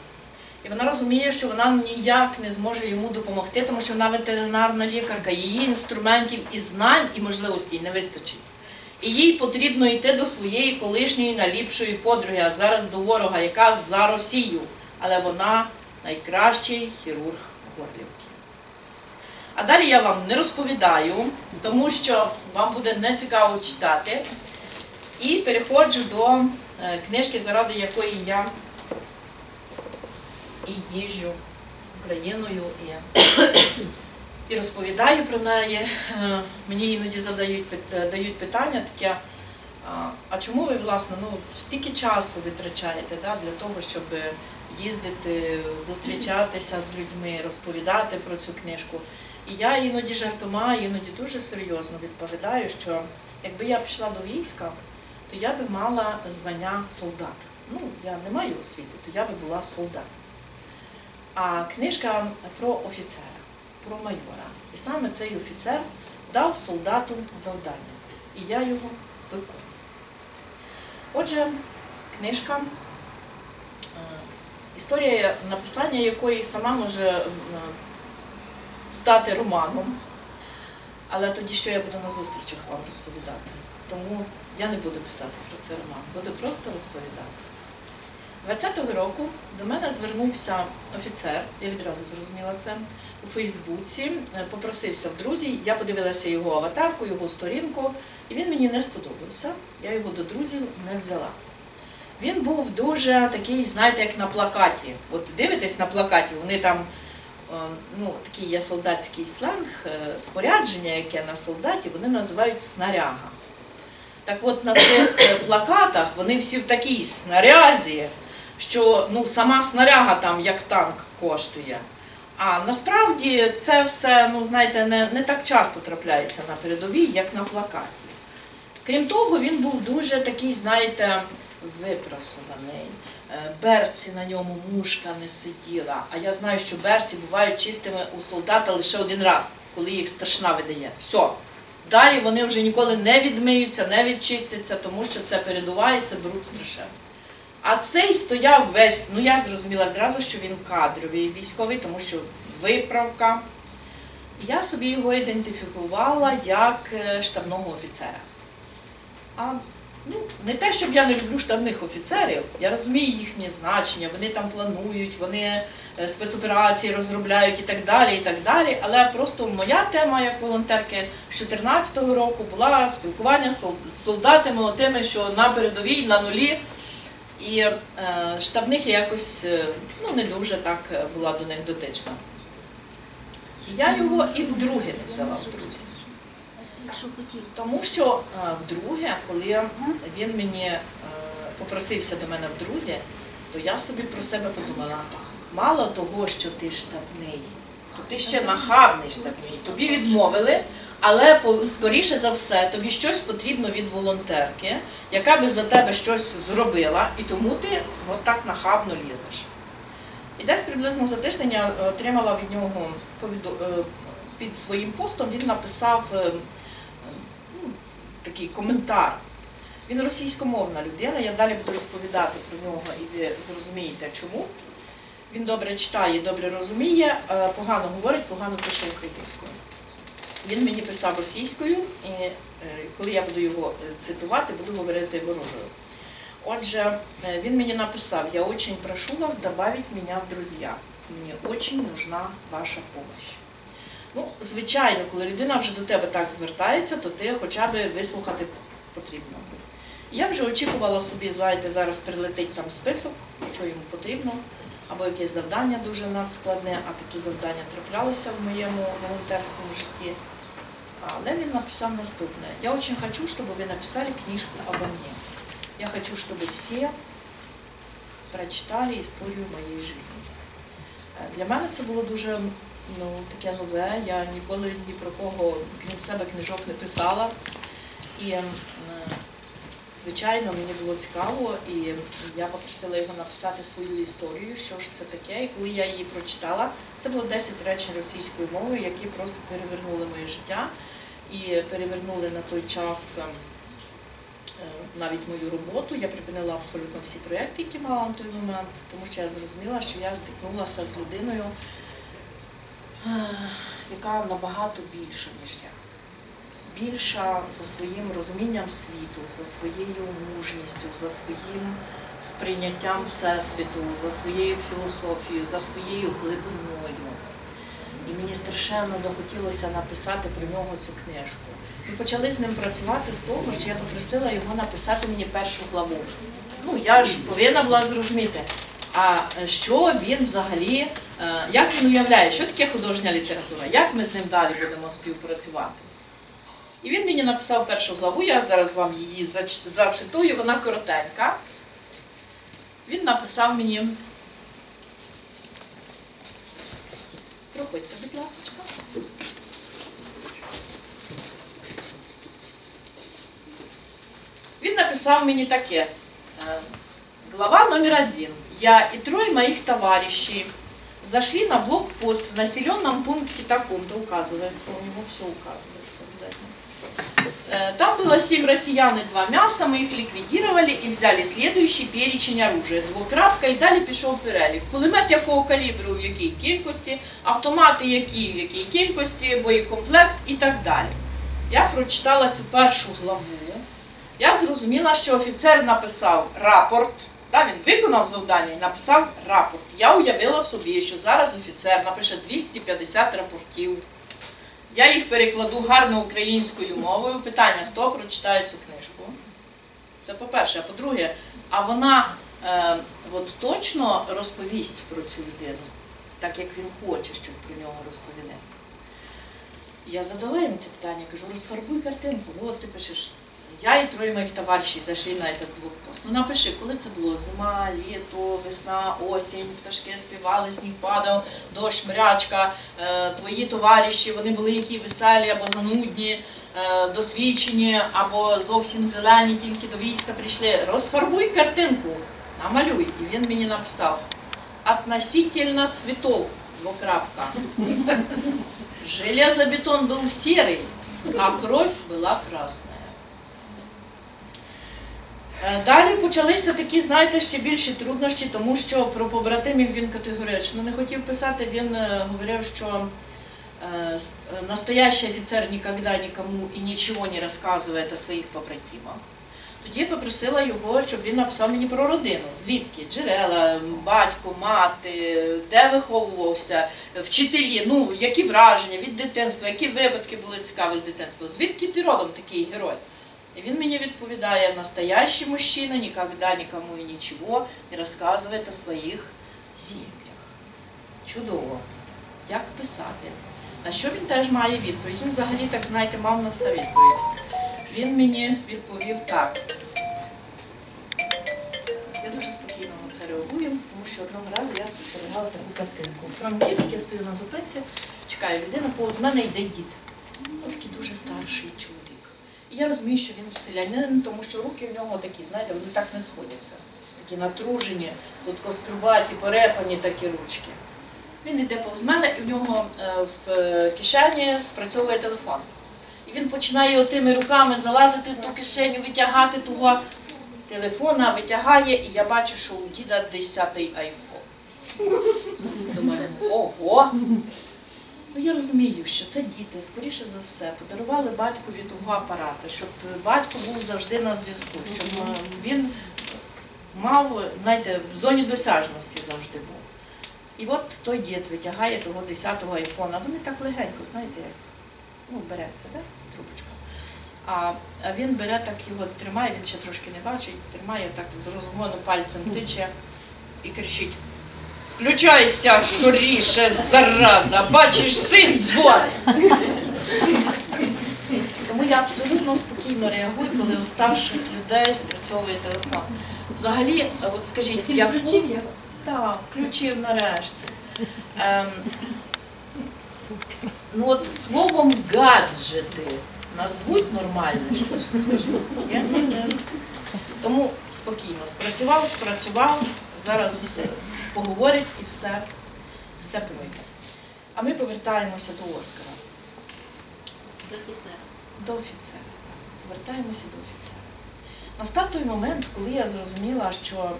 І вона розуміє, що вона ніяк не зможе йому допомогти, тому що вона ветеринарна лікарка, її інструментів і знань і можливостей не вистачить. І їй потрібно йти до своєї колишньої наліпшої подруги, а зараз до ворога, яка за Росію. Але вона найкращий хірург Горлівки. А далі я вам не розповідаю, тому що вам буде нецікаво читати. І переходжу до е, книжки, заради якої я і їжджу Україною і, і розповідаю про неї. Е, Мені іноді задають е, дають питання таке. А, чому ви, власне, ну, стільки часу витрачаєте да, для того, щоб їздити, зустрічатися з людьми, розповідати про цю книжку? І я іноді жартома, іноді дуже серйозно відповідаю, що якби я пішла до війська, то я би мала звання солдат. Ну, я не маю освіти, то я би була солдат. А книжка про офіцера, про майора. І саме цей офіцер дав солдату завдання. І я його виконую. Отже, книжка, е, історія написання якої сама може е, стати романом. Але тоді що я буду на зустрічах вам розповідати? Тому я не буду писати про це роман, буду просто розповідати. 20-го року до мене звернувся офіцер, я відразу зрозуміла це, у Фейсбуці, е, попросився в друзі, я подивилася його аватарку, його сторінку, і він мені не сподобався, я його до друзів не взяла. Він був дуже такий, знаєте, як на плакаті. От дивитесь на плакаті, вони там, е, ну, такий є солдатський сленг, е, спорядження, яке на солдаті, вони називають снаряга. Так от на цих плакатах вони всі в такій снарязі, що ну, сама снаряга там як танк коштує. А насправді це все, ну знаєте, не, не так часто трапляється на передовій, як на плакаті. Крім того, він був дуже такий, знаєте, випрасуваний. Е, Берці на ньому мушка не сиділа. А я знаю, що берці бувають чистими у солдата лише один раз, коли їх старшина видає. Все. Далі вони вже ніколи не відмиються, не відчистяться, тому що це передува і це бруд страшенний. А цей стояв весь, ну я зрозуміла одразу, що він кадровий військовий, тому що виправка. Я собі його ідентифікувала як е, штабного офіцера. А ну, не те, щоб я не люблю штабних офіцерів, я розумію їхнє значення, вони там планують, вони е, спецоперації розробляють і так далі, і так далі. Але просто моя тема як волонтерки з 2014 року була спілкування з солдатами, отими, що на передовій, на нулі. І е, штабних я якось е, ну, не дуже так е, була до них дотична. Я його і вдруге не взяла в друзі. Тому що вдруге, коли він мені попросився до мене в друзі, то я собі про себе подумала, мало того, що ти штабний, то ти ще нахабний штабний. Тобі відмовили, але скоріше за все тобі щось потрібно від волонтерки, яка би за тебе щось зробила, і тому ти от так нахабно лізеш. І десь приблизно за тиждень я отримала від нього е, під своїм постом, він написав е, ну, такий коментар. Він російськомовна людина, я далі буду розповідати про нього і ви зрозумієте чому. Він добре читає, добре розуміє, е, погано говорить, погано пише українською. Він мені писав російською, і е, коли я буду його е, цитувати, буду говорити ворожою. Отже, е, він мені написав, я очень прошу вас добавить меня в друзья. Мені очень нужна ваша помощь. Ну, звичайно, коли людина вже до тебе так звертається, то ти хоча б вислухати потрібно. Я вже очікувала собі, знаєте, зараз прилетить там список, що йому потрібно, або якесь завдання дуже надскладне, а такі завдання траплялися в моєму волонтерському житті. Але він написав наступне. Я очень хочу, чтобы вы написали книжку обо мне. Я хочу, чтобы все прочитали історію моєї житті. Е, Для мене це було дуже ну, таке нове. Я ніколи ні про кого, крім себе, книжок не писала. І, ем, е, звичайно, мені було цікаво, і я попросила його написати свою історію, що ж це таке. І коли я її прочитала, це було 10 речень російською мовою, які просто перевернули моє життя і перевернули на той час. ем, е, навіть мою роботу. Я припинила абсолютно всі проєкти, які мала на той момент, тому що я зрозуміла, що я стикнулася з людиною, е, яка набагато більша, ніж я. Більша за своїм розумінням світу, за своєю мужністю, за своїм сприйняттям Всесвіту, за своєю філософією, за своєю глибиною. І мені страшенно захотілося написати про нього цю книжку. Ми почали з ним працювати з того, що я попросила його написати мені першу главу. Ну, я ж повинна була зрозуміти, а що він взагалі, е, як він уявляє, що таке художня література, як ми з ним далі будемо співпрацювати. І він мені написав першу главу, я зараз вам її зач- зацитую, вона коротенька. Він написав мені. Проходьте, будь ласка. Він написав мені таке. э, Глава номер один. Я и трое моих товарищей зашли на блокпост в населенном пункте таком-то, указывается, у него все указывается обязательно. Э, Там было семь россиян и два мяса, мы их ликвидировали и взяли следующий перечень оружия. Двокрапка і далі пішов перелік. Кулемет якого калібру в якій кількості, автомати які в якій кількості, боєкомплект і так далі. Я прочитала цю першу главу. Я зрозуміла, що офіцер написав рапорт. Да, він виконав завдання і написав рапорт. Я уявила собі, що зараз офіцер напише 250 рапортів. Я їх перекладу гарно українською мовою. Питання, хто прочитає цю книжку? Це по-перше. А по-друге, а вона е, от точно розповість про цю людину, так як він хоче, щоб про нього розповіли. Я задала їм це питання, кажу, розфарбуй картинку. Ну от ти пишеш, я і троє моїх товаришів зайшли на цей блокпост. Ну напиши, коли це було? Зима, літо, весна, осінь, пташки співали, сніг падав, дощ, мрячка, е, твої товариші, вони були які веселі або занудні, е, досвідчені, або зовсім зелені, тільки до війська прийшли. Розфарбуй картинку, намалюй. І він мені написав относительно цветов, двокрапка. Железобетон был серый, а кровь була красная. Е, Далі почалися такі, знаєте, ще більші труднощі, тому що про побратимів він категорично не хотів писати. Він е, говорив, що е, настоящий офіцер ніколи нікому і нічого не розказує о своїх побратимах. Тоді я попросила його, щоб він написав мені про родину. Звідки? Джерела, батько, мати, де виховувався, вчителі, ну, які враження від дитинства, які випадки були цікаві з дитинства. Звідки ти родом такий герой? І він мені відповідає, настоящий мужчина ніколи нікому і нічого не розказує о своїх сім'ях. Чудово. Як писати? На що він теж має відповідь? Він взагалі, так знаєте, мав на все відповідь. Він мені відповів так. Я дуже спокійно на це реагую, тому що одного разу я спостерігала таку картинку. У Франківській я стою на зупинці, чекаю людина, повз мене йде дід. Такий дуже старший чоловік. І я розумію, що він селянин, тому що руки в нього такі, знаєте, вони так не сходяться. Такі натружені, тут кострубаті, порепані такі ручки. Він йде повз мене, і в нього е, в е, кишені спрацьовує телефон. І він починає отими руками залазити в ту кишеню, витягати того телефона, витягає, і я бачу, що у діда 10-й айфон. Думаю, ого. Ну я розумію, що це діти, скоріше за все, подарували батькові того апарата, щоб батько був завжди на зв'язку, щоб він мав, знаєте, в зоні досяжності завжди був. І от той дід витягає того 10-го айфона. Вони так легенько, знаєте, як ну, береться, да? трубочка. А, а він бере так його тримає, він ще трошки не бачить, тримає так з розгону пальцем тиче і кричить. Включайся скоріше, зараза, бачиш, син дзвонить. Тому я абсолютно спокійно реагую, коли у старших людей спрацьовує телефон. Взагалі, от скажіть, яку... Так, включив нарешті. Ем, ну от словом гаджети назвуть нормально щось, скажіть. Тому спокійно, спрацював, спрацював, зараз е, поговорять і все, все пройде. А ми повертаємося до Оскара. До офіцера. До так. Повертаємося до офіцера. Настав той момент, коли я зрозуміла, що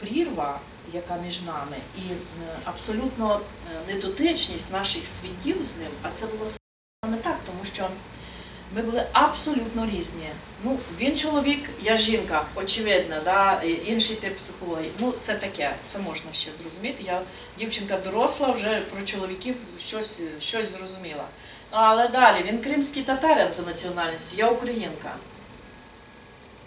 прірва, яка між нами, і абсолютно е, недотичність наших світів з ним, а це було саме так, тому що ми були абсолютно різні. Ну, він чоловік, я жінка, очевидно, да? інший тип психології. Ну, це таке, це можна ще зрозуміти. Я дівчинка доросла, вже про чоловіків щось, щось зрозуміла. Ну, але далі, він кримський татарин за національністю, я українка.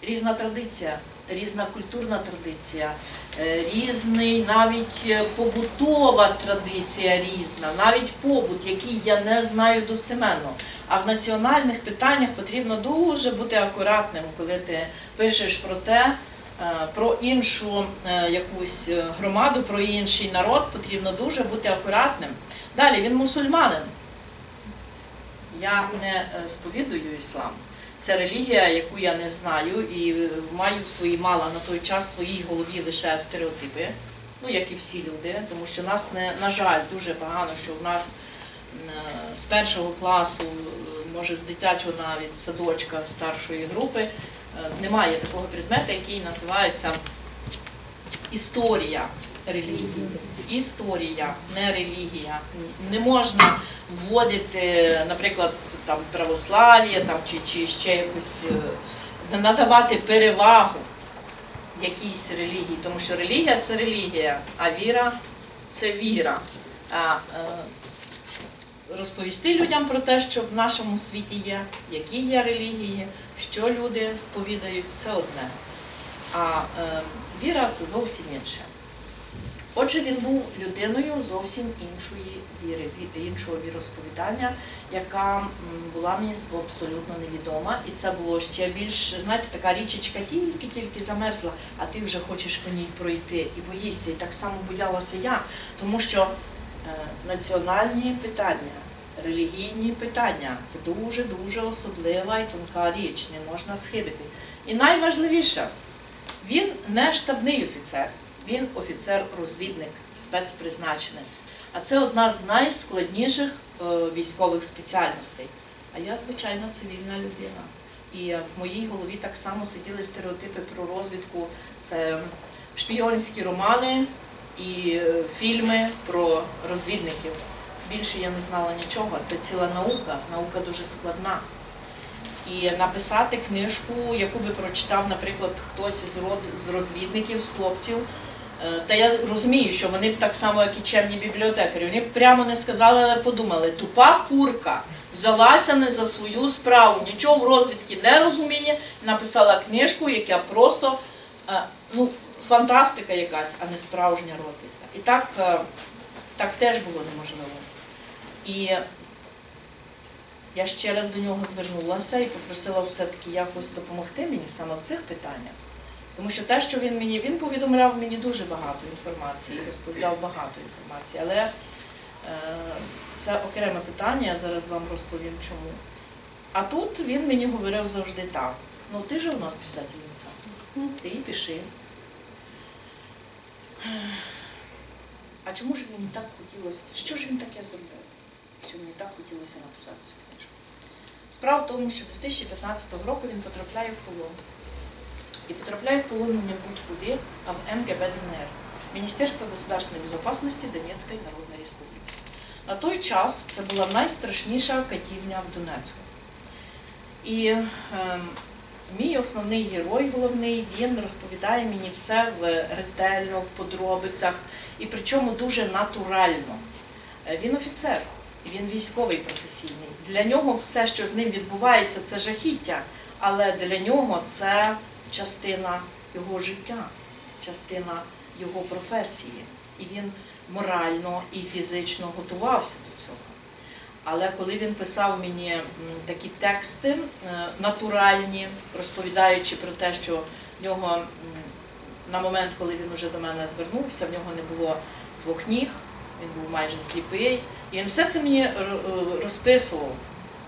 Різна традиція, різна культурна традиція, е, різний навіть е, побутова традиція різна, навіть побут, який я не знаю достеменно. А в національних питаннях потрібно дуже бути акуратним, коли ти пишеш про те, е, про іншу якусь громаду, про інший народ, потрібно дуже бути акуратним. Далі він мусульманин. Я не сповідую іслам. Це релігія, яку я не знаю, і е, маю в своїй мала на той час в своїй голові лише стереотипи, ну як і всі люди, тому що нас не на жаль дуже погано, що в нас е, з першого класу, е, може з дитячого навіть садочка старшої групи, немає такого предмета, який називається історія релігії. Історія, не релігія. Не можна вводити, наприклад, там православ'я там, чи, чи ще якось е, надавати перевагу якійсь релігії, тому що релігія це релігія, а віра це віра. А е, розповісти людям про те, що в нашому світі є, які є релігії, що люди сповідають, це одне. А е, віра це зовсім інше. Отже, він був людиною зовсім іншої віри, іншого віросповідання, яка була мені абсолютно невідома. І це було ще більш, знаєте, така річечка тільки-тільки замерзла, а ти вже хочеш по ній пройти і боїшся. І так само боялася я, тому що е, національні питання, релігійні питання це дуже-дуже особлива і тонка річ, не можна схибити. І найважливіше, він не штабний офіцер, він офіцер-розвідник, спецпризначенець. А це одна з найскладніших е, військових спеціальностей. А я звичайна цивільна людина. І в моїй голові так само сиділи стереотипи про розвідку. Це шпіонські романи і е, фільми про розвідників. Більше я не знала нічого. Це ціла наука, наука дуже складна. І написати книжку, яку би прочитав, наприклад, хтось із розвідників, з хлопців. Е, Та я розумію, що вони б так само, як і чемні бібліотекарі, вони б прямо не сказали, але подумали, тупа курка взялася не за свою справу, нічого в розвідки не розуміє, написала книжку, яка просто е, ну, фантастика якась, а не справжня розвідка. І так, е, так теж було неможливо. І я ще раз до нього звернулася і попросила все-таки якось допомогти мені саме в цих питаннях. Тому що те, що він мені, він повідомляв мені дуже багато інформації, розповідав багато інформації, але е, це окреме питання, я зараз вам розповім чому. А тут він мені говорив завжди так. Ну ти же у нас писательниця, ти і пиши. А чому ж мені так хотілося? Що ж він таке зробив? Що мені так хотілося написати цю книжку? Справа в тому, що 2015 року він потрапляє в полон. І потрапляє в полон не будь-куди, а в МГБ ДНР, Міністерство государственної безопасности Донецької Народної Республіки. На той час це була найстрашніша катівня в Донецьку. І ем, мій основний герой головний, він розповідає мені все в, ретельно, в подробицях, і причому дуже натурально. Е, Він офіцер, він військовий професійний. Для нього все, що з ним відбувається, це жахіття, але для нього це частина його життя, частина його професії. І він морально і фізично готувався до цього. Але коли він писав мені такі тексти е, натуральні, розповідаючи про те, що в нього на момент, коли він уже до мене звернувся, в нього не було двох ніг, він був майже сліпий, і він все це мені е, розписував.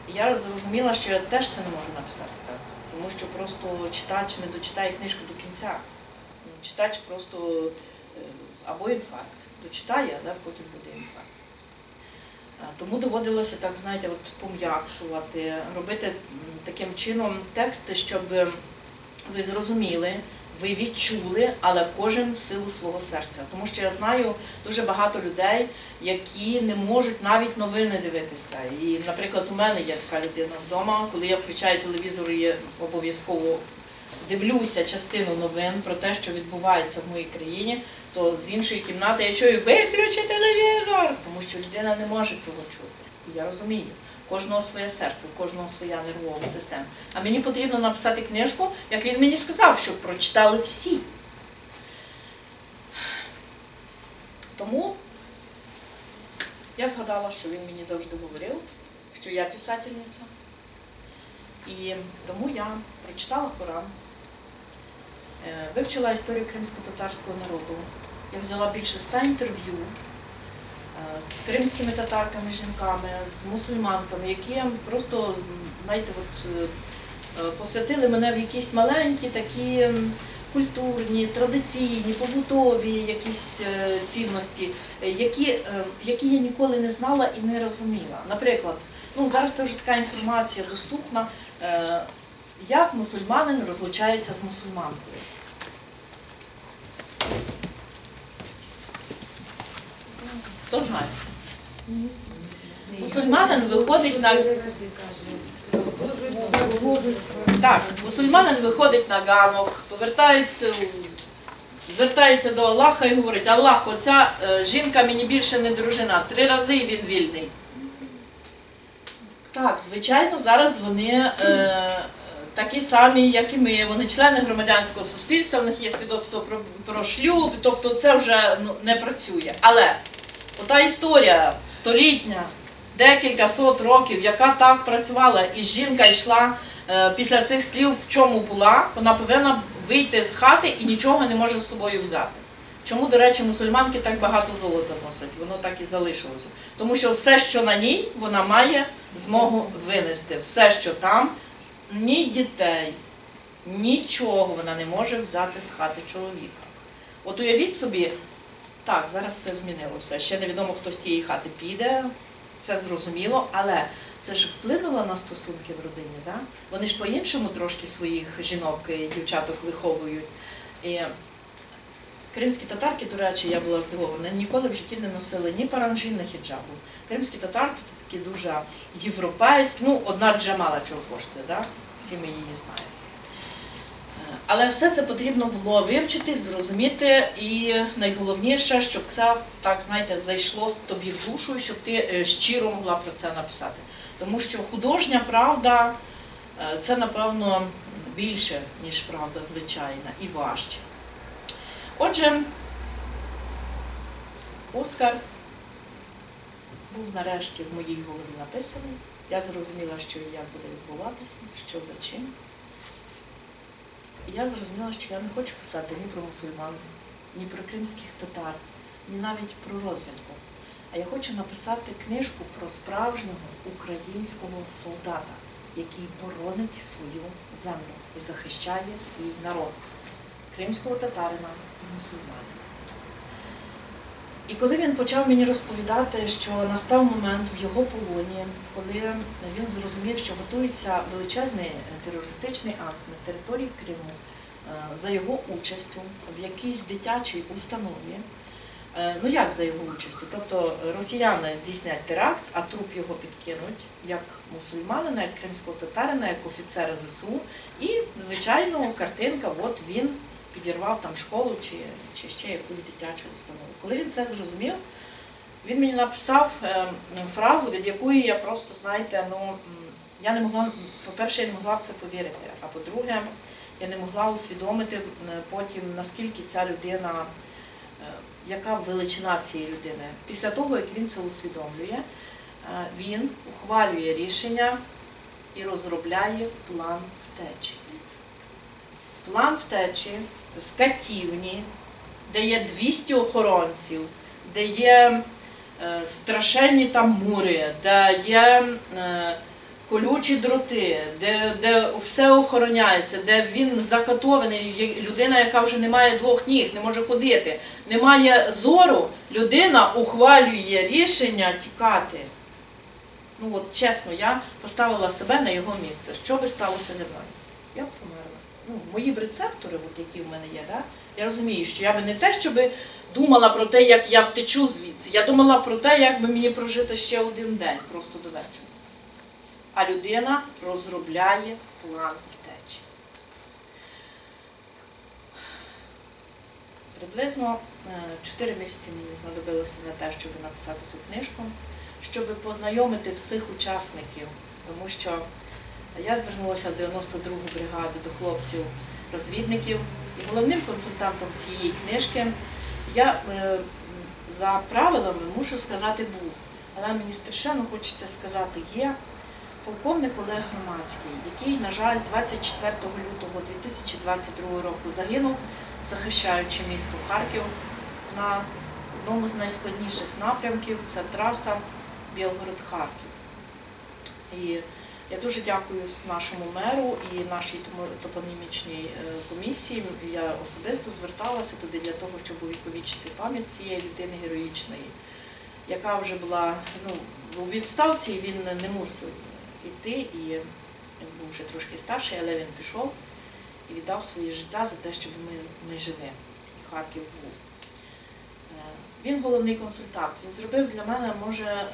І я зрозуміла, що я теж це не можу написати так, тому що просто читач не дочитає книжку до кінця. Читач просто е, або інфаркт дочитає, а потім буде інфаркт. Тому доводилося так, знаєте, от пом'якшувати, робити таким чином тексти, щоб ви зрозуміли, ви відчули, але кожен в силу свого серця. Тому що я знаю дуже багато людей, які не можуть навіть новини дивитися. І, наприклад, у мене є така людина вдома, коли я включаю телевізор, я обов'язково дивлюся частину новин про те, що відбувається в моїй країні, то з іншої кімнати я чую виключи телевізор, тому що людина не може цього чути. І я розумію. Кожного своє серце, у кожного своя нервова система. А мені потрібно написати книжку, як він мені сказав, щоб прочитали всі. Тому я згадала, що він мені завжди говорив, що я писательниця. І тому я прочитала Коран, е, вивчила історію кримсько-татарського народу. Я взяла більше ста інтерв'ю з кримськими татарками, жінками, з мусульманками, які просто, знаєте, от, е, посвятили мене в якісь маленькі такі культурні, традиційні, побутові якісь е, цінності, які, е, які я ніколи не знала і не розуміла. Наприклад, ну зараз це вже така інформація доступна, як мусульманин розлучається з мусульманкою. Хто знає? Мусульманин виходить на так, мусульманин виходить на ганок, повертається, звертається до Аллаха і говорить, Аллах, оця е, жінка мені більше не дружина, три рази і він вільний. Так, звичайно, зараз вони е, такі самі, як і ми. Вони члени громадянського суспільства, в них є свідоцтво про, про шлюб, тобто це вже ну, не працює. Але ота історія столітня, декілька сот років, яка так працювала, і жінка йшла е, після цих слів, в чому була, вона повинна вийти з хати і нічого не може з собою взяти. Чому, до речі, мусульманки так багато золота носять? Воно так і залишилося. Тому що все, що на ній, вона має змогу винести. Все, що там, ні дітей, нічого вона не може взяти з хати чоловіка. От уявіть собі, так, зараз все змінилося. Ще невідомо, хто з тієї хати піде, це зрозуміло, але це ж вплинуло на стосунки в родині. Да? Вони ж по-іншому трошки своїх жінок і дівчаток виховують. І Кримські татарки, до речі, я була здивована, ніколи в житті не носили ні паранжі, ні хіджабу. Кримські татарки це такі дуже європейські, ну, одна джамала чого коштує, да? всі ми її знаємо. Але все це потрібно було вивчити, зрозуміти, і найголовніше, щоб це так знаєте зайшло тобі в душу, щоб ти е, щиро могла про це написати. Тому що художня правда е, це напевно більше, ніж правда звичайна, і важче. Отже, Оскар був нарешті в моїй голові написаний. Я зрозуміла, що і як буде відбуватися, що за чим. Я зрозуміла, що я не хочу писати ні про мусульман, ні про кримських татар, ні навіть про розвідку. А я хочу написати книжку про справжнього українського солдата, який боронить свою землю і захищає свій народ кримського татарина і мусульманина. І коли він почав мені розповідати, що настав момент в його полоні, коли він зрозумів, що готується величезний терористичний акт на території Криму е, за його участю в якійсь дитячій установі, Е, Ну як за його участю? Тобто росіяни здійснять теракт, а труп його підкинуть як мусульманина, як кримського татарина, як офіцера ЗСУ. І, звичайно, картинка, от він підірвав там школу чи, чи ще якусь дитячу установу. Коли він це зрозумів, він мені написав е, фразу, від якої я просто, знаєте, ну я не могла, по-перше, я не могла в це повірити, а по-друге, я не могла усвідомити потім, наскільки ця людина, е, яка величина цієї людини. Після того, як він це усвідомлює, е, він ухвалює рішення і розробляє план втечі. План втечі з катівні, де є 200 охоронців, де є е, страшенні там мури, де є е, колючі дроти, де, де все охороняється, де він закатований, людина, яка вже не має двох ніг, не може ходити, не має зору, людина ухвалює рішення тікати. Ну от чесно, я поставила себе на його місце. Що би сталося зі мною? Я б померла. Ну, мої б рецептори, от які в мене є, да? я розумію, що я би не те, щоб думала про те, як я втечу звідси. Я думала про те, як би мені прожити ще один день, просто до вечора. А людина розробляє план втечі. Приблизно 4 місяці мені знадобилося на те, щоб написати цю книжку, щоб познайомити всіх учасників, тому що я звернулася в 92-гу бригаду до хлопців-розвідників, і головним консультантом цієї книжки я е, за правилами мушу сказати був, але мені страшенно хочеться сказати є полковник Олег Громадський, який, на жаль, 24 лютого 2022 року загинув, захищаючи місто Харків на одному з найскладніших напрямків це траса Білгород-Харків. Я дуже дякую нашому меру і нашій топонімічній е, комісії. Я особисто зверталася туди для того, щоб увіковічити пам'ять цієї людини героїчної, яка вже була ну, у відставці, він не мусив йти і він був вже трошки старший, але він пішов і віддав своє життя за те, щоб ми, ми жили. І Харків був. Е, Він головний консультант. Він зробив для мене, може, е,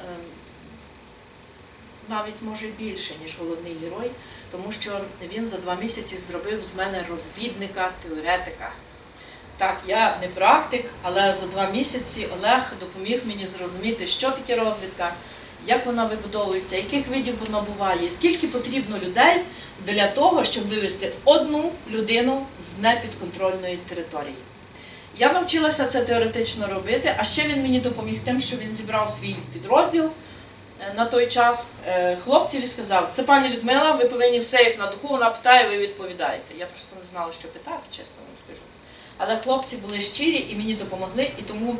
навіть може більше, ніж головний герой, тому що він за два місяці зробив з мене розвідника, теоретика. Так, я не практик, але за два місяці Олег допоміг мені зрозуміти, що таке розвідка, як вона вибудовується, яких видів воно буває, скільки потрібно людей для того, щоб вивести одну людину з непідконтрольної території. Я навчилася це теоретично робити, а ще він мені допоміг тим, що він зібрав свій підрозділ на той час е, хлопців і сказав: це пані Людмила, ви повинні все як на духу, вона питає, ви відповідаєте. Я просто не знала, що питати, чесно вам скажу. Але хлопці були щирі і мені допомогли, і тому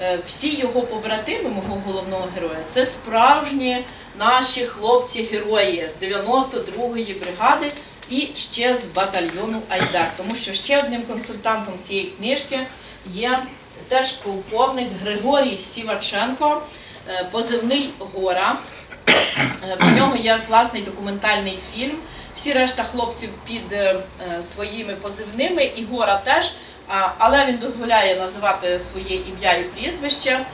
е, всі його побратими, мого головного героя, це справжні наші хлопці-герої з 92-ї бригади і ще з батальйону Айдар. Тому що ще одним консультантом цієї книжки є теж полковник Григорій Сіваченко, е, позивний Гора. Е, Про нього є класний документальний фільм. Всі решта хлопців під е, е, своїми позивними, і Гора теж, але він дозволяє називати своє ім'я і прізвище.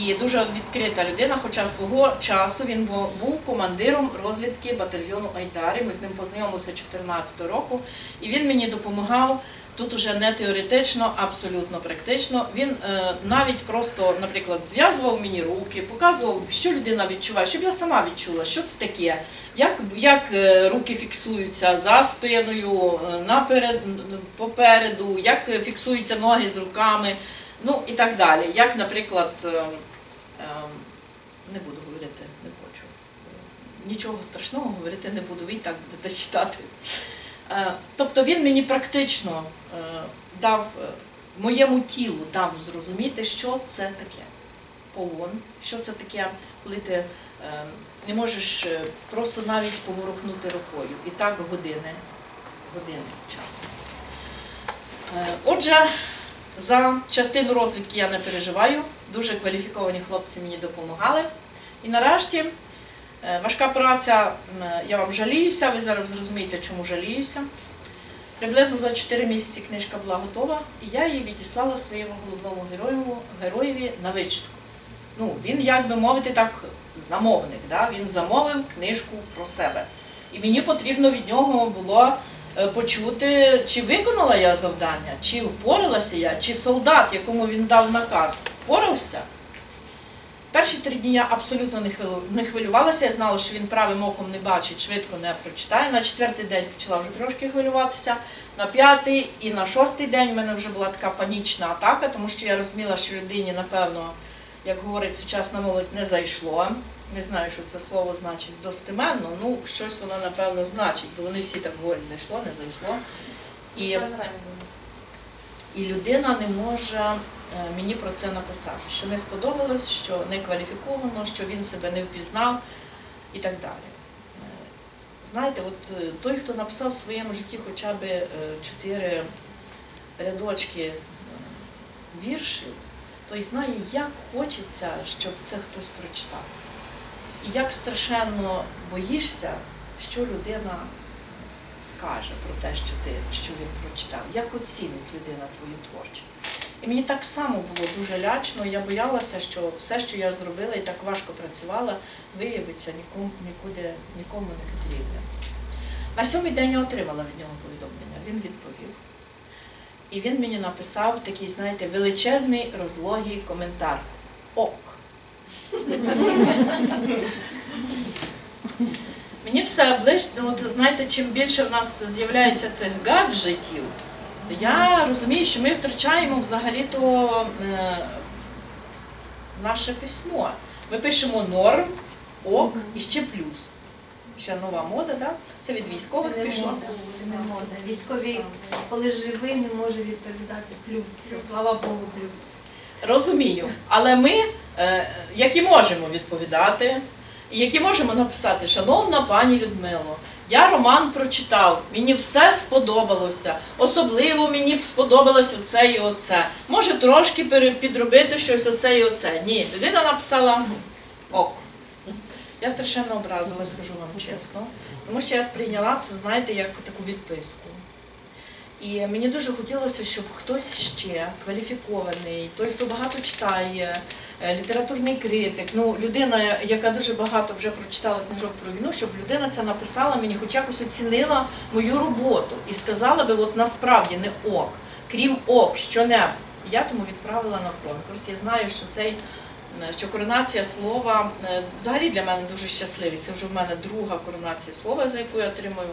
І дуже відкрита людина, хоча свого часу він був командиром розвідки батальйону Айдари. Ми з ним познайомилися 14 року, і він мені допомагав тут уже не теоретично, абсолютно практично. Він е, навіть просто, наприклад, зв'язував мені руки, показував, що людина відчуває, щоб я сама відчула, що це таке, як, як е, руки фіксуються за спиною, е, наперед, попереду, як е, фіксуються ноги з руками, ну і так далі. Як, наприклад, е, е, не буду говорити, не хочу. Нічого страшного говорити не буду, ви і так будете читати. Е, Тобто він мені практично е, дав е, моєму тілу дав зрозуміти, що це таке полон, що це таке, коли ти не можеш просто навіть поворухнути рукою. І так години, години часу. Отже, за частину розвідки я не переживаю. Дуже кваліфіковані хлопці мені допомагали. І нарешті важка праця, я вам жаліюся, ви зараз зрозумієте, чому жаліюся. Приблизно за 4 місяці книжка була готова, і я її відіслала своєму головному герою, героєві на вичитку. Ну, він, як би мовити, так замовник. Да? Він замовив книжку про себе. І мені потрібно від нього було е, почути, чи виконала я завдання, чи впоралася я, чи солдат, якому він дав наказ, впорався. Перші три дні я абсолютно не хвилю- не хвилювалася. Я знала, що він правим оком не бачить, швидко не прочитає. На четвертий день почала вже трошки хвилюватися. На п'ятий і на шостий день в мене вже була така панічна атака, тому що я розуміла, що людині, напевно, як говорить сучасна молодь, не зайшло. Не знаю, що це слово значить достеменно. Ну, щось воно, напевно, значить, бо вони всі так говорять, зайшло, не зайшло. І і людина не може е, мені про це написати, що не сподобалось, що не кваліфіковано, що він себе не впізнав і так далі. Е, Знаєте, от е, той, хто написав в своєму житті хоча б чотири рядочки віршів, той знає, як хочеться, щоб це хтось прочитав. І як страшенно боїшся, що людина скаже про те, що ти що він прочитав, як оцінить людина твою творчість. І мені так само було дуже лячно, я боялася, що все, що я зробила і так важко працювала, виявиться нікому, нікуди, нікому не потрібне. На сьомий день я отримала від нього повідомлення, він відповів. І він мені написав такий, знаєте, величезний розлогий коментар. Ок. Мені все ближче, ну, от знаєте, чим більше в нас з'являється цих гаджетів, то я розумію, що ми втрачаємо взагалі-то е, наше письмо. Ми пишемо норм, ок і ще плюс. Ще нова мода, да? це від військових Це не пішло. мода, це не мода. Військові, коли живий, не може відповідати плюс. Слава Богу, плюс. Розумію. Але ми, е, які можемо відповідати, і які можемо написати, шановна пані Людмило, я роман прочитав, мені все сподобалося. Особливо мені сподобалось оце і оце. Може трошки підробити щось оце і оце. Ні, людина написала ок. Я страшенно образила, скажу вам чесно, тому що я сприйняла це, знаєте, як таку відписку. І мені дуже хотілося, щоб хтось ще кваліфікований, той, хто багато читає, е, літературний критик, ну людина, яка дуже багато вже прочитала книжок про війну, щоб людина це написала мені, хоч якось оцінила мою роботу і сказала би, от насправді не ок, крім ок, що-небудь. Я тому відправила на конкурс. Я знаю, що цей е, що коронація слова е, взагалі для мене дуже щасливі. Це вже в мене друга коронація слова, за яку я отримую.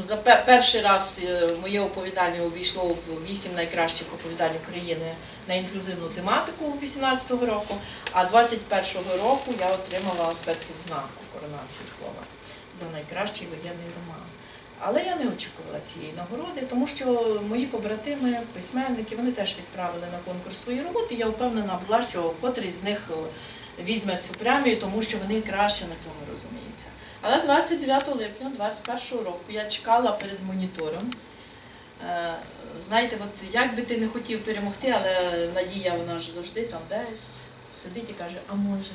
Ну, за перший раз е, моє оповідання увійшло в вісім найкращих оповідань України на інклюзивну тематику 18-го року, а 21-го року я отримала спецвідзнаку коронації слова за найкращий воєнний роман. Але я не очікувала цієї нагороди, тому що мої побратими, письменники, вони теж відправили на конкурс свої роботи. Я впевнена була, що котрий з них е, візьме цю премію, тому що вони краще на цьому розуміються. Але 29 липня 2021 року я чекала перед монітором. Е, Знаєте, от як би ти не хотів перемогти, але Надія вона ж завжди там десь сидить і каже, а може.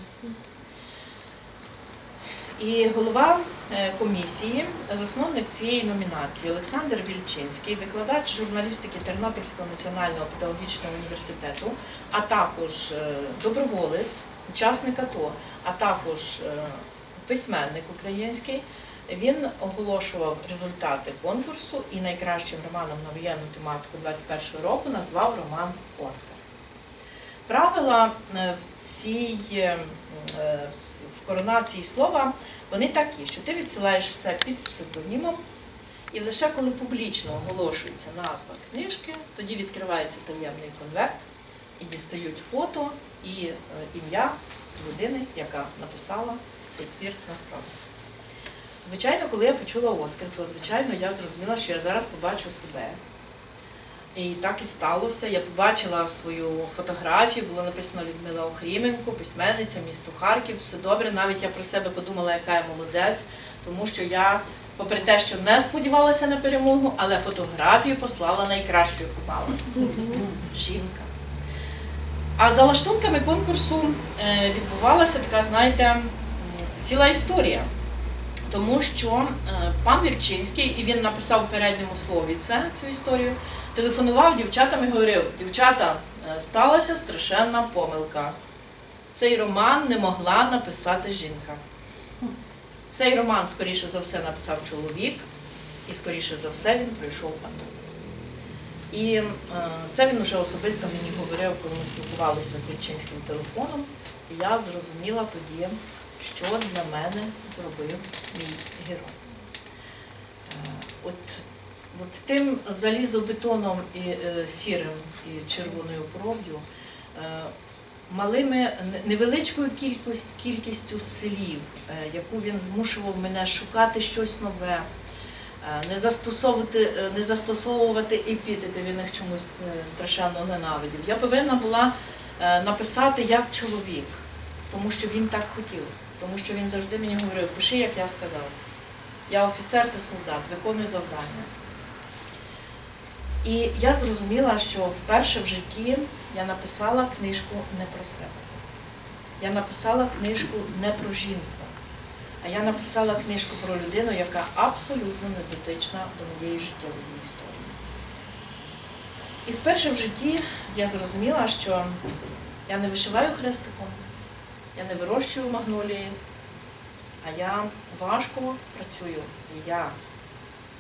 І голова е, комісії, засновник цієї номінації Олександр Вільчинський, викладач журналістики Тернопільського національного педагогічного університету, а також е, доброволець, учасник АТО, а також письменник український. Він оголошував результати конкурсу і найкращим романом на воєнну тематику 21 року назвав роман Оскар. Правила е, в цій е, е, в коронації слова вони такі, що ти відсилаєш все під псевдонімом, і лише коли публічно оголошується назва книжки, тоді відкривається таємний конверт і дістають фото і ім'я людини, яка написала цей твір насправді. Звичайно, коли я почула Оскар, то звичайно я зрозуміла, що я зараз побачу себе. І так і сталося. Я побачила свою фотографію, було написано Людмила Охріменко, письменниця, місто Харків. Все добре. Навіть я про себе подумала, яка я молодець, тому що я, попри те, що не сподівалася на перемогу, але фотографію послала найкращу, яку. Жінка. А за лаштунками конкурсу е, відбувалася така, знаєте, ціла історія. Тому що е, пан Вільчинський, і він написав в передньому слові це, цю історію, телефонував дівчатам і говорив: дівчата, е, сталася страшенна помилка. Цей роман не могла написати жінка. Цей роман, скоріше за все, написав чоловік, і скоріше за все він пройшов АТО. І е, це він вже особисто мені говорив, коли ми спілкувалися з Вільчинським телефоном. І я зрозуміла тоді, що для мене зробив мій герой. Е, От, от тим залізобетоном і е, сірим і червоною кров'ю, е, малими невеличкою кількість, кількістю слів, яку він змушував мене шукати щось нове, не застосовувати, е, не застосовувати епітети, він їх чомусь страшенно ненавидів. Я повинна була написати як чоловік, тому що він так хотів, тому що він завжди мені говорив, пиши, як я сказав. Я офіцер та солдат, виконую завдання. І я зрозуміла, що вперше в житті я написала книжку не про себе. Я написала книжку не про жінку, а я написала книжку про людину, яка абсолютно не дотична до моєї життєвої історії. І вперше в житті я зрозуміла, що я не вишиваю хрестиком, я не вирощую магнолії, а я важко працюю. І я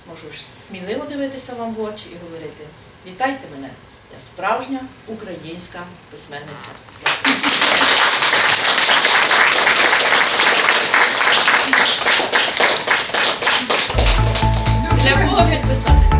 можу сміливо дивитися вам в очі і говорити: вітайте мене! Я справжня українська письменниця. Для кого підписати?